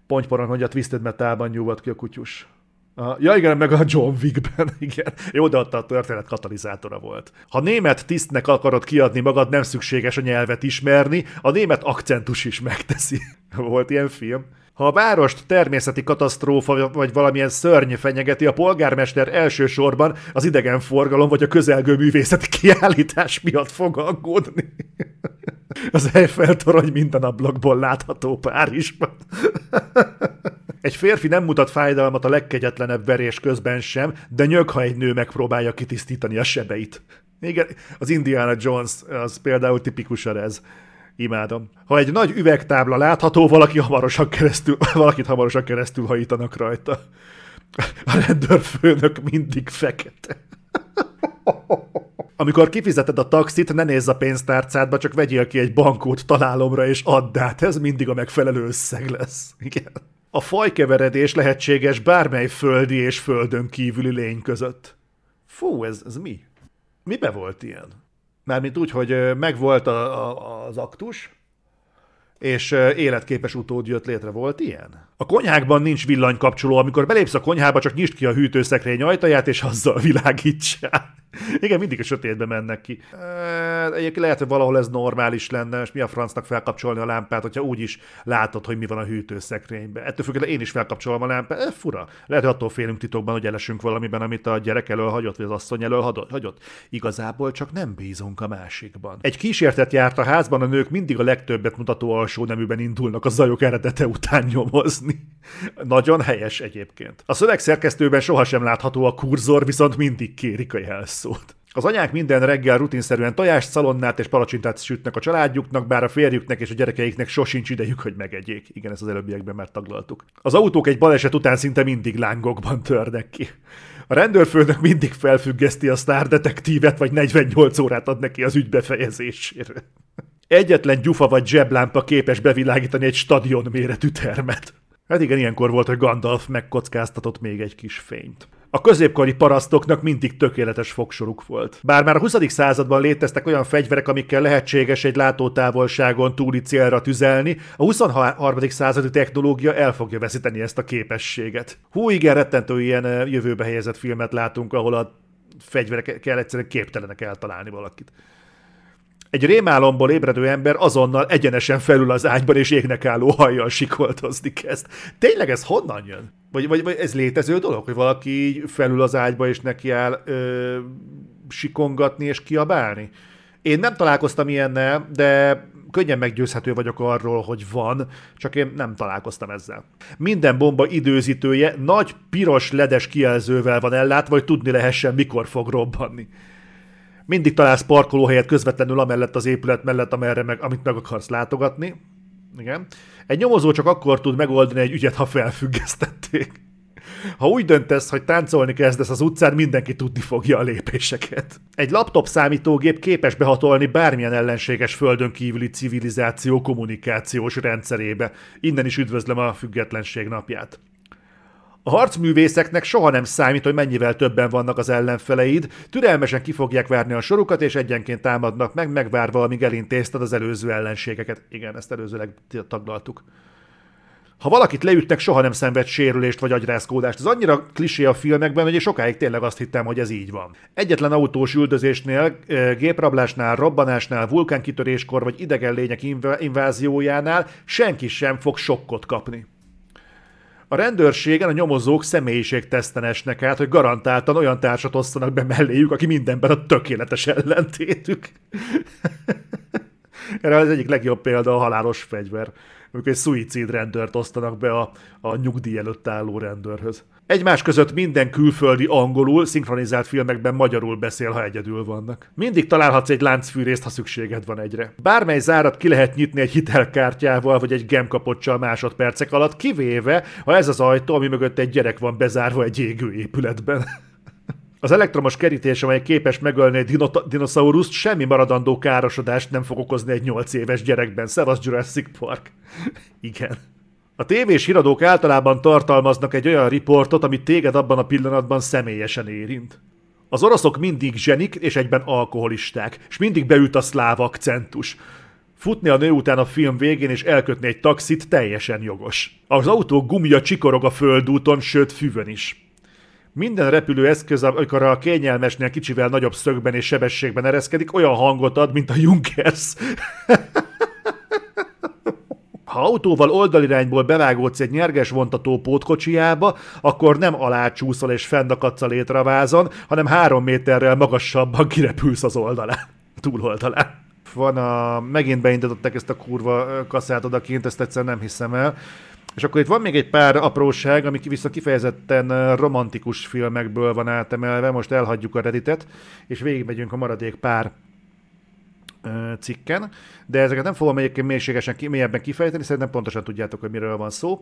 Pontyporon, hogy a Twisted Metalban nyújt ki a kutyus. A, ja igen, meg a John Wickben, igen. Jó, de ott a történet katalizátora volt. Ha német tisztnek akarod kiadni magad, nem szükséges a nyelvet ismerni, a német akcentus is megteszi. Volt ilyen film. Ha a várost természeti katasztrófa vagy valamilyen szörny fenyegeti, a polgármester elsősorban az idegenforgalom vagy a közelgő művészeti kiállítás miatt fog aggódni. Az Eiffel torony minden ablakból látható Párizsban. Egy férfi nem mutat fájdalmat a legkegyetlenebb verés közben sem, de nyög, ha egy nő megpróbálja kitisztítani a sebeit. Igen, az Indiana Jones az például tipikusan ez. Imádom. Ha egy nagy üvegtábla látható, valaki hamarosan keresztül, valakit hamarosan keresztül hajítanak rajta. A rendőrfőnök mindig fekete. Amikor kifizeted a taxit, ne nézz a pénztárcádba, csak vegyél ki egy bankót találomra, és add át. Ez mindig a megfelelő összeg lesz. Igen. A fajkeveredés lehetséges bármely földi és földön kívüli lény között. Fú, ez, ez mi? Mibe volt ilyen? Mármint úgy, hogy megvolt a, a, az aktus, és életképes utód jött létre. Volt ilyen? A konyhákban nincs villanykapcsoló, amikor belépsz a konyhába, csak nyisd ki a hűtőszekrény ajtaját, és azzal világítsál. Igen, mindig a sötétbe mennek ki. Egyébként lehet, hogy valahol ez normális lenne, és mi a francnak felkapcsolni a lámpát, hogyha úgy is látod, hogy mi van a hűtőszekrényben. Ettől függetlenül én is felkapcsolom a lámpát. E, fura. Lehet, hogy attól félünk titokban, hogy elesünk valamiben, amit a gyerek elől hagyott, vagy az asszony elől hagyott. Igazából csak nem bízunk a másikban. Egy kísértet járt a házban, a nők mindig a legtöbbet mutató alsó neműben indulnak a zajok eredete után nyomozni. Nagyon helyes egyébként. A szövegszerkesztőben sohasem látható a kurzor, viszont mindig kérik a jelszót. Az anyák minden reggel rutinszerűen tojást, szalonnát és palacsintát sütnek a családjuknak, bár a férjüknek és a gyerekeiknek sosincs idejük, hogy megegyék. Igen, ezt az előbbiekben már taglaltuk. Az autók egy baleset után szinte mindig lángokban törnek ki. A rendőrfőnök mindig felfüggeszti a sztár detektívet, vagy 48 órát ad neki az ügy befejezésére. Egyetlen gyufa vagy zseblámpa képes bevilágítani egy stadion méretű termet. Hát igen, ilyenkor volt, hogy Gandalf megkockáztatott még egy kis fényt. A középkori parasztoknak mindig tökéletes fogsoruk volt. Bár már a 20. században léteztek olyan fegyverek, amikkel lehetséges egy látótávolságon túli célra tüzelni, a 23. századi technológia el fogja veszíteni ezt a képességet. Hú, igen, rettentő ilyen jövőbe helyezett filmet látunk, ahol a fegyverekkel egyszerűen képtelenek eltalálni valakit. Egy rémálomból ébredő ember azonnal egyenesen felül az ágyban és égnek álló hajjal sikoltozni kezd. Tényleg ez honnan jön? Vagy, vagy, vagy ez létező dolog, hogy valaki így felül az ágyba és neki áll ö, sikongatni és kiabálni? Én nem találkoztam ilyennel, de könnyen meggyőzhető vagyok arról, hogy van, csak én nem találkoztam ezzel. Minden bomba időzítője nagy piros ledes kijelzővel van ellátva, hogy tudni lehessen, mikor fog robbanni mindig találsz parkolóhelyet közvetlenül amellett az épület mellett, amerre meg, amit meg akarsz látogatni. Igen. Egy nyomozó csak akkor tud megoldani egy ügyet, ha felfüggesztették. Ha úgy döntesz, hogy táncolni kezdesz az utcán, mindenki tudni fogja a lépéseket. Egy laptop számítógép képes behatolni bármilyen ellenséges földön kívüli civilizáció kommunikációs rendszerébe. Innen is üdvözlöm a függetlenség napját. A harcművészeknek soha nem számít, hogy mennyivel többen vannak az ellenfeleid, türelmesen ki fogják várni a sorukat, és egyenként támadnak meg, megvárva, amíg elintézted az előző ellenségeket. Igen, ezt előzőleg taglaltuk. Ha valakit leütnek, soha nem szenved sérülést vagy agyrázkódást. Ez annyira klisé a filmekben, hogy sokáig tényleg azt hittem, hogy ez így van. Egyetlen autós üldözésnél, géprablásnál, robbanásnál, vulkánkitöréskor vagy idegen lények inváziójánál senki sem fog sokkot kapni. A rendőrségen a nyomozók személyiségteszten esnek át, hogy garantáltan olyan társat osztanak be melléjük, aki mindenben a tökéletes ellentétük. Erre az egyik legjobb példa a halálos fegyver, amikor egy szuicid rendőrt osztanak be a, a nyugdíj előtt álló rendőrhöz. Egymás között minden külföldi angolul, szinkronizált filmekben magyarul beszél, ha egyedül vannak. Mindig találhatsz egy láncfűrészt, ha szükséged van egyre. Bármely zárat ki lehet nyitni egy hitelkártyával vagy egy gemkapocsal másodpercek alatt, kivéve, ha ez az ajtó, ami mögött egy gyerek van bezárva egy égő épületben. Az elektromos kerítés, amely képes megölni egy dinoszaurusz, semmi maradandó károsodást nem fog okozni egy 8 éves gyerekben. Szevasz Jurassic Park. Igen. A tévés híradók általában tartalmaznak egy olyan riportot, ami téged abban a pillanatban személyesen érint. Az oroszok mindig zsenik és egyben alkoholisták, és mindig beüt a szláv akcentus. Futni a nő után a film végén és elkötni egy taxit teljesen jogos. Az autó gumia csikorog a földúton, sőt füvön is. Minden repülő eszköz, amikor a kényelmesnél kicsivel nagyobb szögben és sebességben ereszkedik, olyan hangot ad, mint a Junkers. Ha autóval oldalirányból bevágódsz egy nyerges vontató pótkocsiába, akkor nem alácsúszol és fennakadsz a létravázon, hanem három méterrel magasabban kirepülsz az oldalán, túloldalán. Van a... Megint beindították ezt a kurva kaszát odakint, ezt egyszer nem hiszem el. És akkor itt van még egy pár apróság, ami viszont kifejezetten romantikus filmekből van átemelve, most elhagyjuk a Redditet, és végigmegyünk a maradék pár cikken, de ezeket nem fogom egyébként mélységesen, mélyebben kifejteni, szerintem pontosan tudjátok, hogy miről van szó.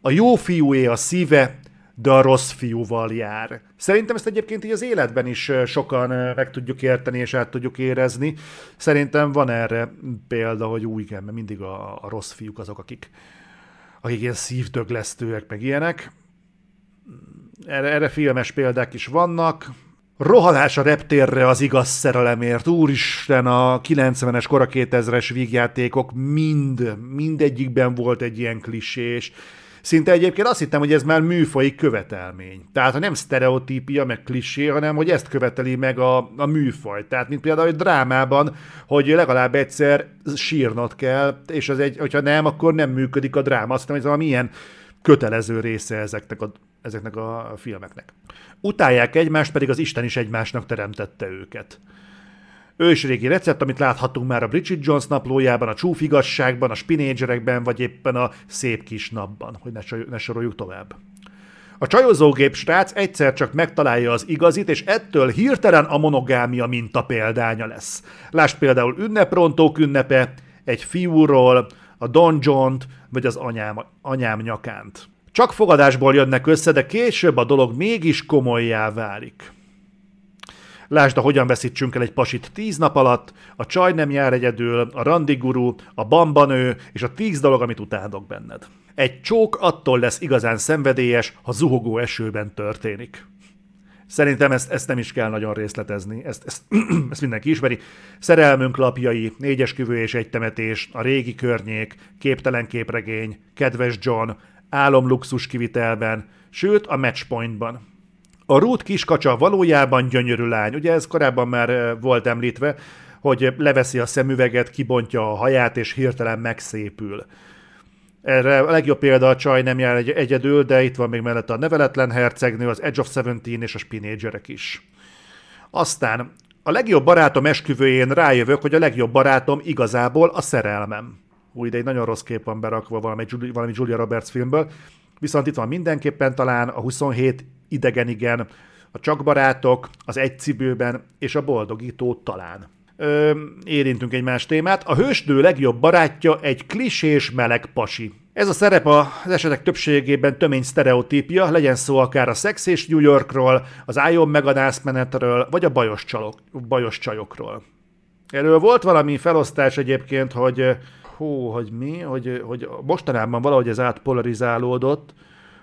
A jó fiúé a szíve, de a rossz fiúval jár. Szerintem ezt egyébként így az életben is sokan meg tudjuk érteni és át tudjuk érezni. Szerintem van erre példa, hogy új igen, mert mindig a, a rossz fiúk azok, akik, akik ilyen szívdöglesztőek, meg ilyenek. Erre, erre filmes példák is vannak. Rohanás a reptérre az igaz szerelemért. Úristen, a 90-es, kora 2000-es vígjátékok mind, mindegyikben volt egy ilyen klisés. Szinte egyébként azt hittem, hogy ez már műfai követelmény. Tehát ha nem sztereotípia, meg klisé, hanem hogy ezt követeli meg a, a műfaj. Tehát mint például egy drámában, hogy legalább egyszer sírnod kell, és az egy, hogyha nem, akkor nem működik a dráma. Azt hiszem, hogy ez valami ilyen kötelező része ezeknek a, ezeknek a filmeknek. Utálják egymást, pedig az Isten is egymásnak teremtette őket. Ősrégi recept, amit láthatunk már a Bridget Jones naplójában, a csúfigasságban, a spinégerekben, vagy éppen a szép kis napban, hogy ne, ne soroljuk tovább. A csajozógép srác egyszer csak megtalálja az igazit, és ettől hirtelen a monogámia minta példánya lesz. Lásd például ünneprontók ünnepe, egy fiúról, a Don john vagy az anyám, anyám nyakánt. Csak fogadásból jönnek össze, de később a dolog mégis komolyá válik. Lásd, a hogyan veszítsünk el egy pasit tíz nap alatt, a csaj nem jár egyedül, a randiguru, a bambanő és a tíz dolog, amit utálok benned. Egy csók attól lesz igazán szenvedélyes, ha zuhogó esőben történik. Szerintem ezt, ezt nem is kell nagyon részletezni, ezt, ezt, ezt mindenki ismeri. Szerelmünk lapjai, négyesküvő és egy temetés, a régi környék, képtelen képregény, kedves John, álom luxus kivitelben, sőt a matchpointban. A Ruth kiskacsa valójában gyönyörű lány, ugye ez korábban már eh, volt említve, hogy leveszi a szemüveget, kibontja a haját, és hirtelen megszépül. Erre a legjobb példa a csaj nem jár egy egyedül, de itt van még mellette a neveletlen hercegnő, az Edge of Seventeen és a Spinégerek is. Aztán a legjobb barátom esküvőjén rájövök, hogy a legjobb barátom igazából a szerelmem. Új, de egy nagyon rossz kép van berakva valami, valami Julia Roberts filmből. Viszont itt van mindenképpen talán a 27 idegen igen, a csak barátok, az egy cibőben és a boldogító talán. Ö, érintünk egy más témát. A hősnő legjobb barátja egy klisés meleg pasi. Ez a szerep az esetek többségében tömény sztereotípia, legyen szó akár a szex és New Yorkról, az Ion megadászmenetről, vagy a bajos, csalok, bajos csajokról. Erről volt valami felosztás egyébként, hogy hú, hogy mi, hogy, hogy mostanában valahogy ez átpolarizálódott,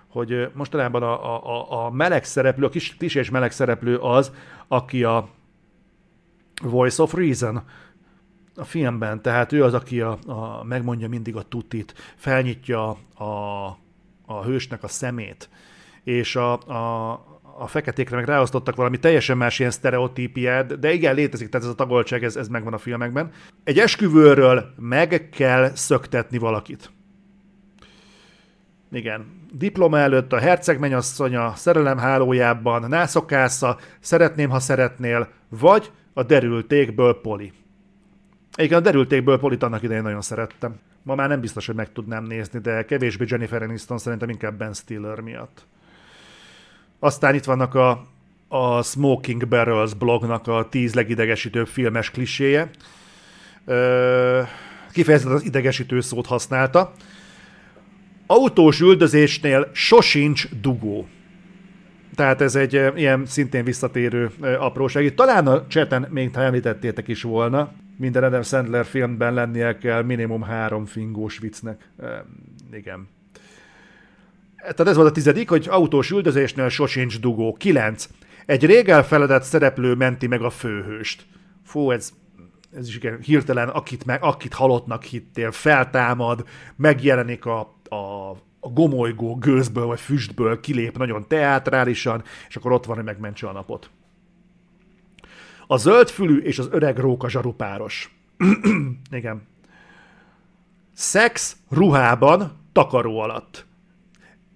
hogy mostanában a, a, a meleg szereplő, a kis, kis és meleg szereplő az, aki a Voice of Reason a filmben, tehát ő az, aki a, a, megmondja mindig a tutit, felnyitja a, a hősnek a szemét, és a, a, a feketékre meg ráosztottak valami teljesen más ilyen sztereotípiát, de igen, létezik, tehát ez a tagoltság, ez, ez megvan a filmekben. Egy esküvőről meg kell szöktetni valakit. Igen. Diploma előtt a herceg mennyasszonya, szerelem hálójában, nászokásza, szeretném, ha szeretnél, vagy a derültékből poli. Igen, a derültékből polit annak idején nagyon szerettem. Ma már nem biztos, hogy meg tudnám nézni, de kevésbé Jennifer Aniston szerintem inkább Ben Stiller miatt. Aztán itt vannak a, a Smoking Barrels blognak a tíz legidegesítőbb filmes kliséje. Ö, kifejezetten az idegesítő szót használta autós üldözésnél sosincs dugó. Tehát ez egy ilyen szintén visszatérő apróság. Itt talán a cseten, még ha említettétek is volna, minden Adam Sandler filmben lennie kell minimum három fingós viccnek. E, igen. Tehát ez volt a tizedik, hogy autós üldözésnél sosincs dugó. Kilenc. Egy rég elfeledett szereplő menti meg a főhőst. Fú, ez, ez is igen, hirtelen akit, meg, akit halottnak hittél, feltámad, megjelenik a a, a gomolygó gőzből vagy füstből kilép nagyon teátrálisan, és akkor ott van, hogy megmentse a napot. A zöldfülű és az öreg róka zsarupáros. Igen. Szex ruhában, takaró alatt.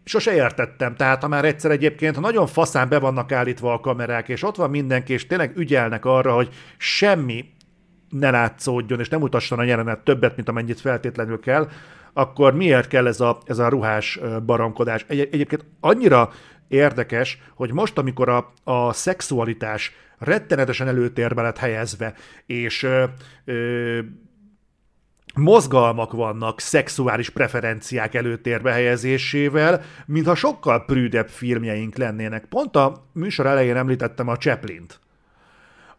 Sose értettem, tehát ha már egyszer egyébként, ha nagyon faszán be vannak állítva a kamerák, és ott van mindenki, és tényleg ügyelnek arra, hogy semmi ne látszódjon, és nem mutasson a jelenet többet, mint amennyit feltétlenül kell, akkor miért kell ez a, ez a ruhás baromkodás? Egy, egyébként annyira érdekes, hogy most, amikor a, a szexualitás rettenetesen előtérbe lett helyezve, és ö, ö, mozgalmak vannak szexuális preferenciák előtérbe helyezésével, mintha sokkal prűdebb filmjeink lennének. Pont a műsor elején említettem a Chaplin-t.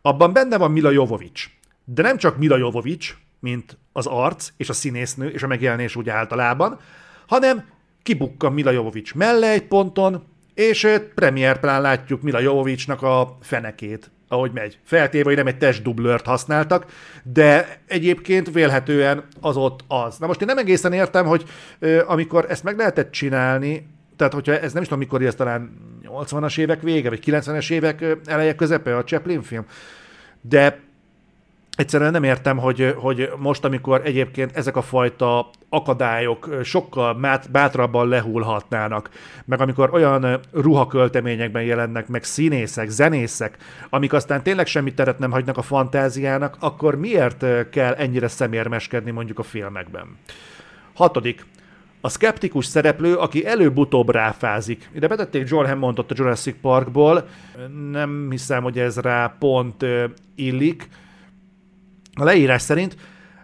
Abban benne van Mila Jovovics. De nem csak Mila Jovovics, mint az arc és a színésznő és a megjelenés úgy általában, hanem kibukkan Mila Jovovics mellé egy ponton, és premier plán látjuk Mila Jovovicsnak a fenekét, ahogy megy. Feltéve, hogy nem egy testdublört használtak, de egyébként vélhetően az ott az. Na most én nem egészen értem, hogy amikor ezt meg lehetett csinálni, tehát hogyha ez nem is tudom mikor, ez talán 80-as évek vége, vagy 90-es évek eleje közepe a Chaplin film, de egyszerűen nem értem, hogy, hogy most, amikor egyébként ezek a fajta akadályok sokkal bátrabban lehullhatnának, meg amikor olyan ruhakölteményekben jelennek meg színészek, zenészek, amik aztán tényleg semmit teret nem hagynak a fantáziának, akkor miért kell ennyire szemérmeskedni mondjuk a filmekben? Hatodik. A szkeptikus szereplő, aki előbb-utóbb ráfázik. Ide betették John Hammondot a Jurassic Parkból, nem hiszem, hogy ez rá pont illik, a leírás szerint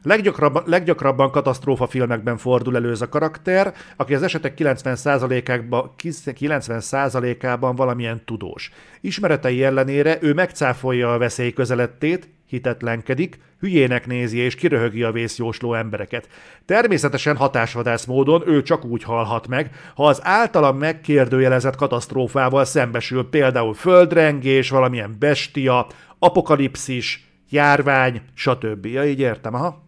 leggyakrabban, leggyakrabban katasztrófa filmekben fordul elő ez a karakter, aki az esetek 90%-ában, 90%-ában valamilyen tudós. Ismeretei ellenére ő megcáfolja a veszély közelettét, hitetlenkedik, hülyének nézi és kiröhögi a vészjósló embereket. Természetesen hatásvadász módon ő csak úgy halhat meg, ha az általam megkérdőjelezett katasztrófával szembesül például földrengés, valamilyen bestia, apokalipszis, járvány, stb. Ja, így értem, aha.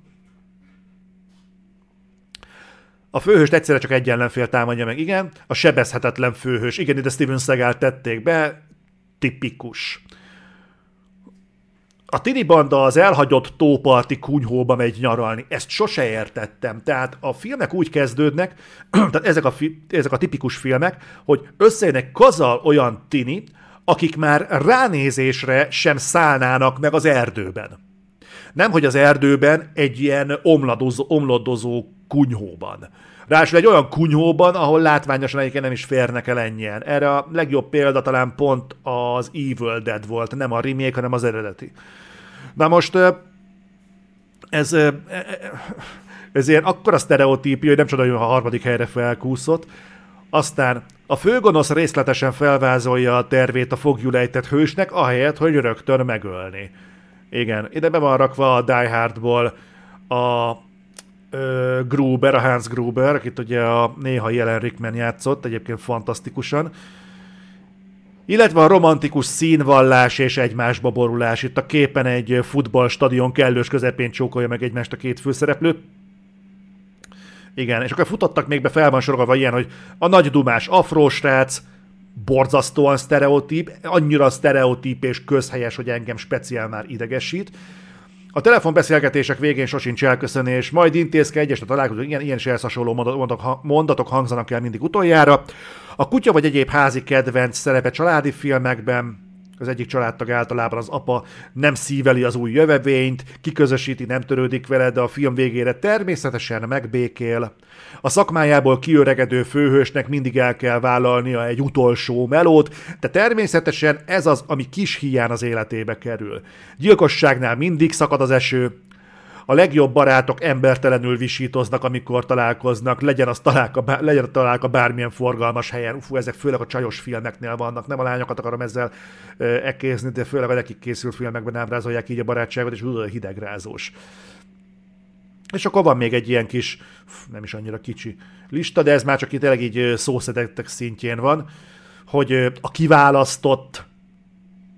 A főhőst egyszerre csak egy ellenfél támadja meg, igen. A sebezhetetlen főhős, igen, ide Steven Seagal tették be, tipikus. A tini banda az elhagyott tóparti kunyhóba megy nyaralni. Ezt sose értettem. Tehát a filmek úgy kezdődnek, tehát ezek a, fi, ezek a tipikus filmek, hogy összejönnek kazal olyan tini, akik már ránézésre sem szállnának meg az erdőben. Nem, hogy az erdőben egy ilyen omladozó, omladozó kunyhóban. Ráadásul egy olyan kunyhóban, ahol látványosan egyébként nem is férnek el ennyien. Erre a legjobb példa talán pont az Evil Dead volt, nem a remake, hanem az eredeti. Na most ez, ez ilyen akkora sztereotípia, hogy nem csoda, hogy a harmadik helyre felkúszott. Aztán a főgonosz részletesen felvázolja a tervét a fogjulejtett hősnek, ahelyett, hogy rögtön megölni. Igen, ide be van rakva a Die Hardból a ö, Gruber, a Hans Gruber, akit ugye a néha jelen Rickman játszott, egyébként fantasztikusan. Illetve a romantikus színvallás és egymásba borulás. Itt a képen egy futballstadion kellős közepén csókolja meg egymást a két főszereplő. Igen, és akkor futottak még be, fel van sorolva ilyen, hogy a nagy dumás afrósrác, borzasztóan sztereotíp, annyira sztereotíp és közhelyes, hogy engem speciál már idegesít. A telefonbeszélgetések végén sosincs elköszönés, majd intézkedj, a találkozó, ilyen, ilyen is hasonló mondatok, mondatok hangzanak el mindig utoljára. A kutya vagy egyéb házi kedvenc szerepe családi filmekben, az egyik családtag általában az apa nem szíveli az új jövevényt, kiközösíti, nem törődik vele, de a film végére természetesen megbékél. A szakmájából kiöregedő főhősnek mindig el kell vállalnia egy utolsó melót, de természetesen ez az, ami kis hiány az életébe kerül. Gyilkosságnál mindig szakad az eső, a legjobb barátok embertelenül visítoznak, amikor találkoznak, legyen az találka, legyen találka bármilyen forgalmas helyen. Ufú, ezek főleg a csajos filmeknél vannak, nem a lányokat akarom ezzel ekézni, de főleg a nekik készült filmekben ábrázolják így a barátságot, és uh, hidegrázós. És akkor van még egy ilyen kis, nem is annyira kicsi lista, de ez már csak itt tényleg így szószedettek szintjén van, hogy a kiválasztott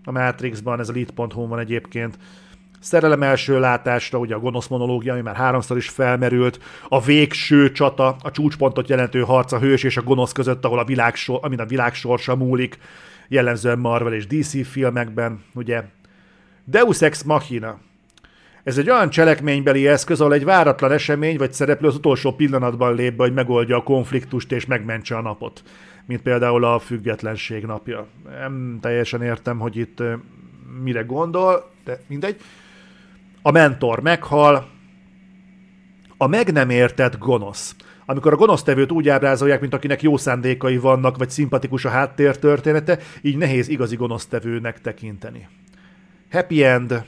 a Matrixban, ez a lead.hu van egyébként, Szerelem első látásra, ugye a gonosz monológia, ami már háromszor is felmerült, a végső csata, a csúcspontot jelentő harc a hős és a gonosz között, ahol a világ, amin a világ sorsa múlik, jellemzően Marvel és DC filmekben, ugye. Deus Ex Machina. Ez egy olyan cselekménybeli eszköz, ahol egy váratlan esemény vagy szereplő az utolsó pillanatban lép be, hogy megoldja a konfliktust és megmentse a napot. Mint például a függetlenség napja. Nem teljesen értem, hogy itt mire gondol, de mindegy. A mentor meghal, a meg nem értett gonosz. Amikor a gonosztevőt úgy ábrázolják, mint akinek jó szándékai vannak, vagy szimpatikus a háttér története, így nehéz igazi gonosztevőnek tekinteni. Happy End,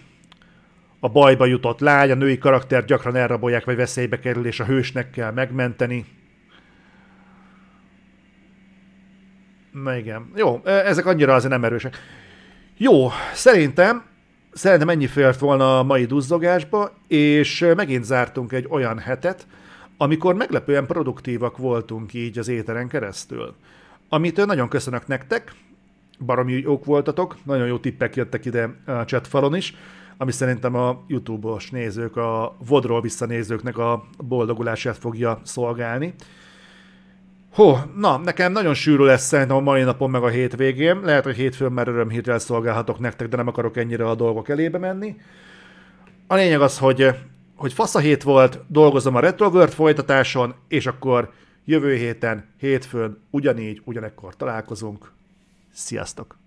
a bajba jutott lány, a női karakter gyakran elrabolják, vagy veszélybe kerül, és a hősnek kell megmenteni. Na igen. Jó, ezek annyira azért nem erősek. Jó, szerintem Szerintem ennyi fért volna a mai duzzogásba, és megint zártunk egy olyan hetet, amikor meglepően produktívak voltunk így az éteren keresztül. Amit nagyon köszönök nektek, baromi jók voltatok, nagyon jó tippek jöttek ide a chatfalon is, ami szerintem a YouTube-os nézők, a vodról visszanézőknek a boldogulását fogja szolgálni. Hó, na, nekem nagyon sűrű lesz szerintem a mai napon meg a hétvégén. Lehet, hogy hétfőn már örömhírrel szolgálhatok nektek, de nem akarok ennyire a dolgok elébe menni. A lényeg az, hogy, hogy fasz a hét volt, dolgozom a Retroworld folytatáson, és akkor jövő héten, hétfőn ugyanígy, ugyanekkor találkozunk. Sziasztok!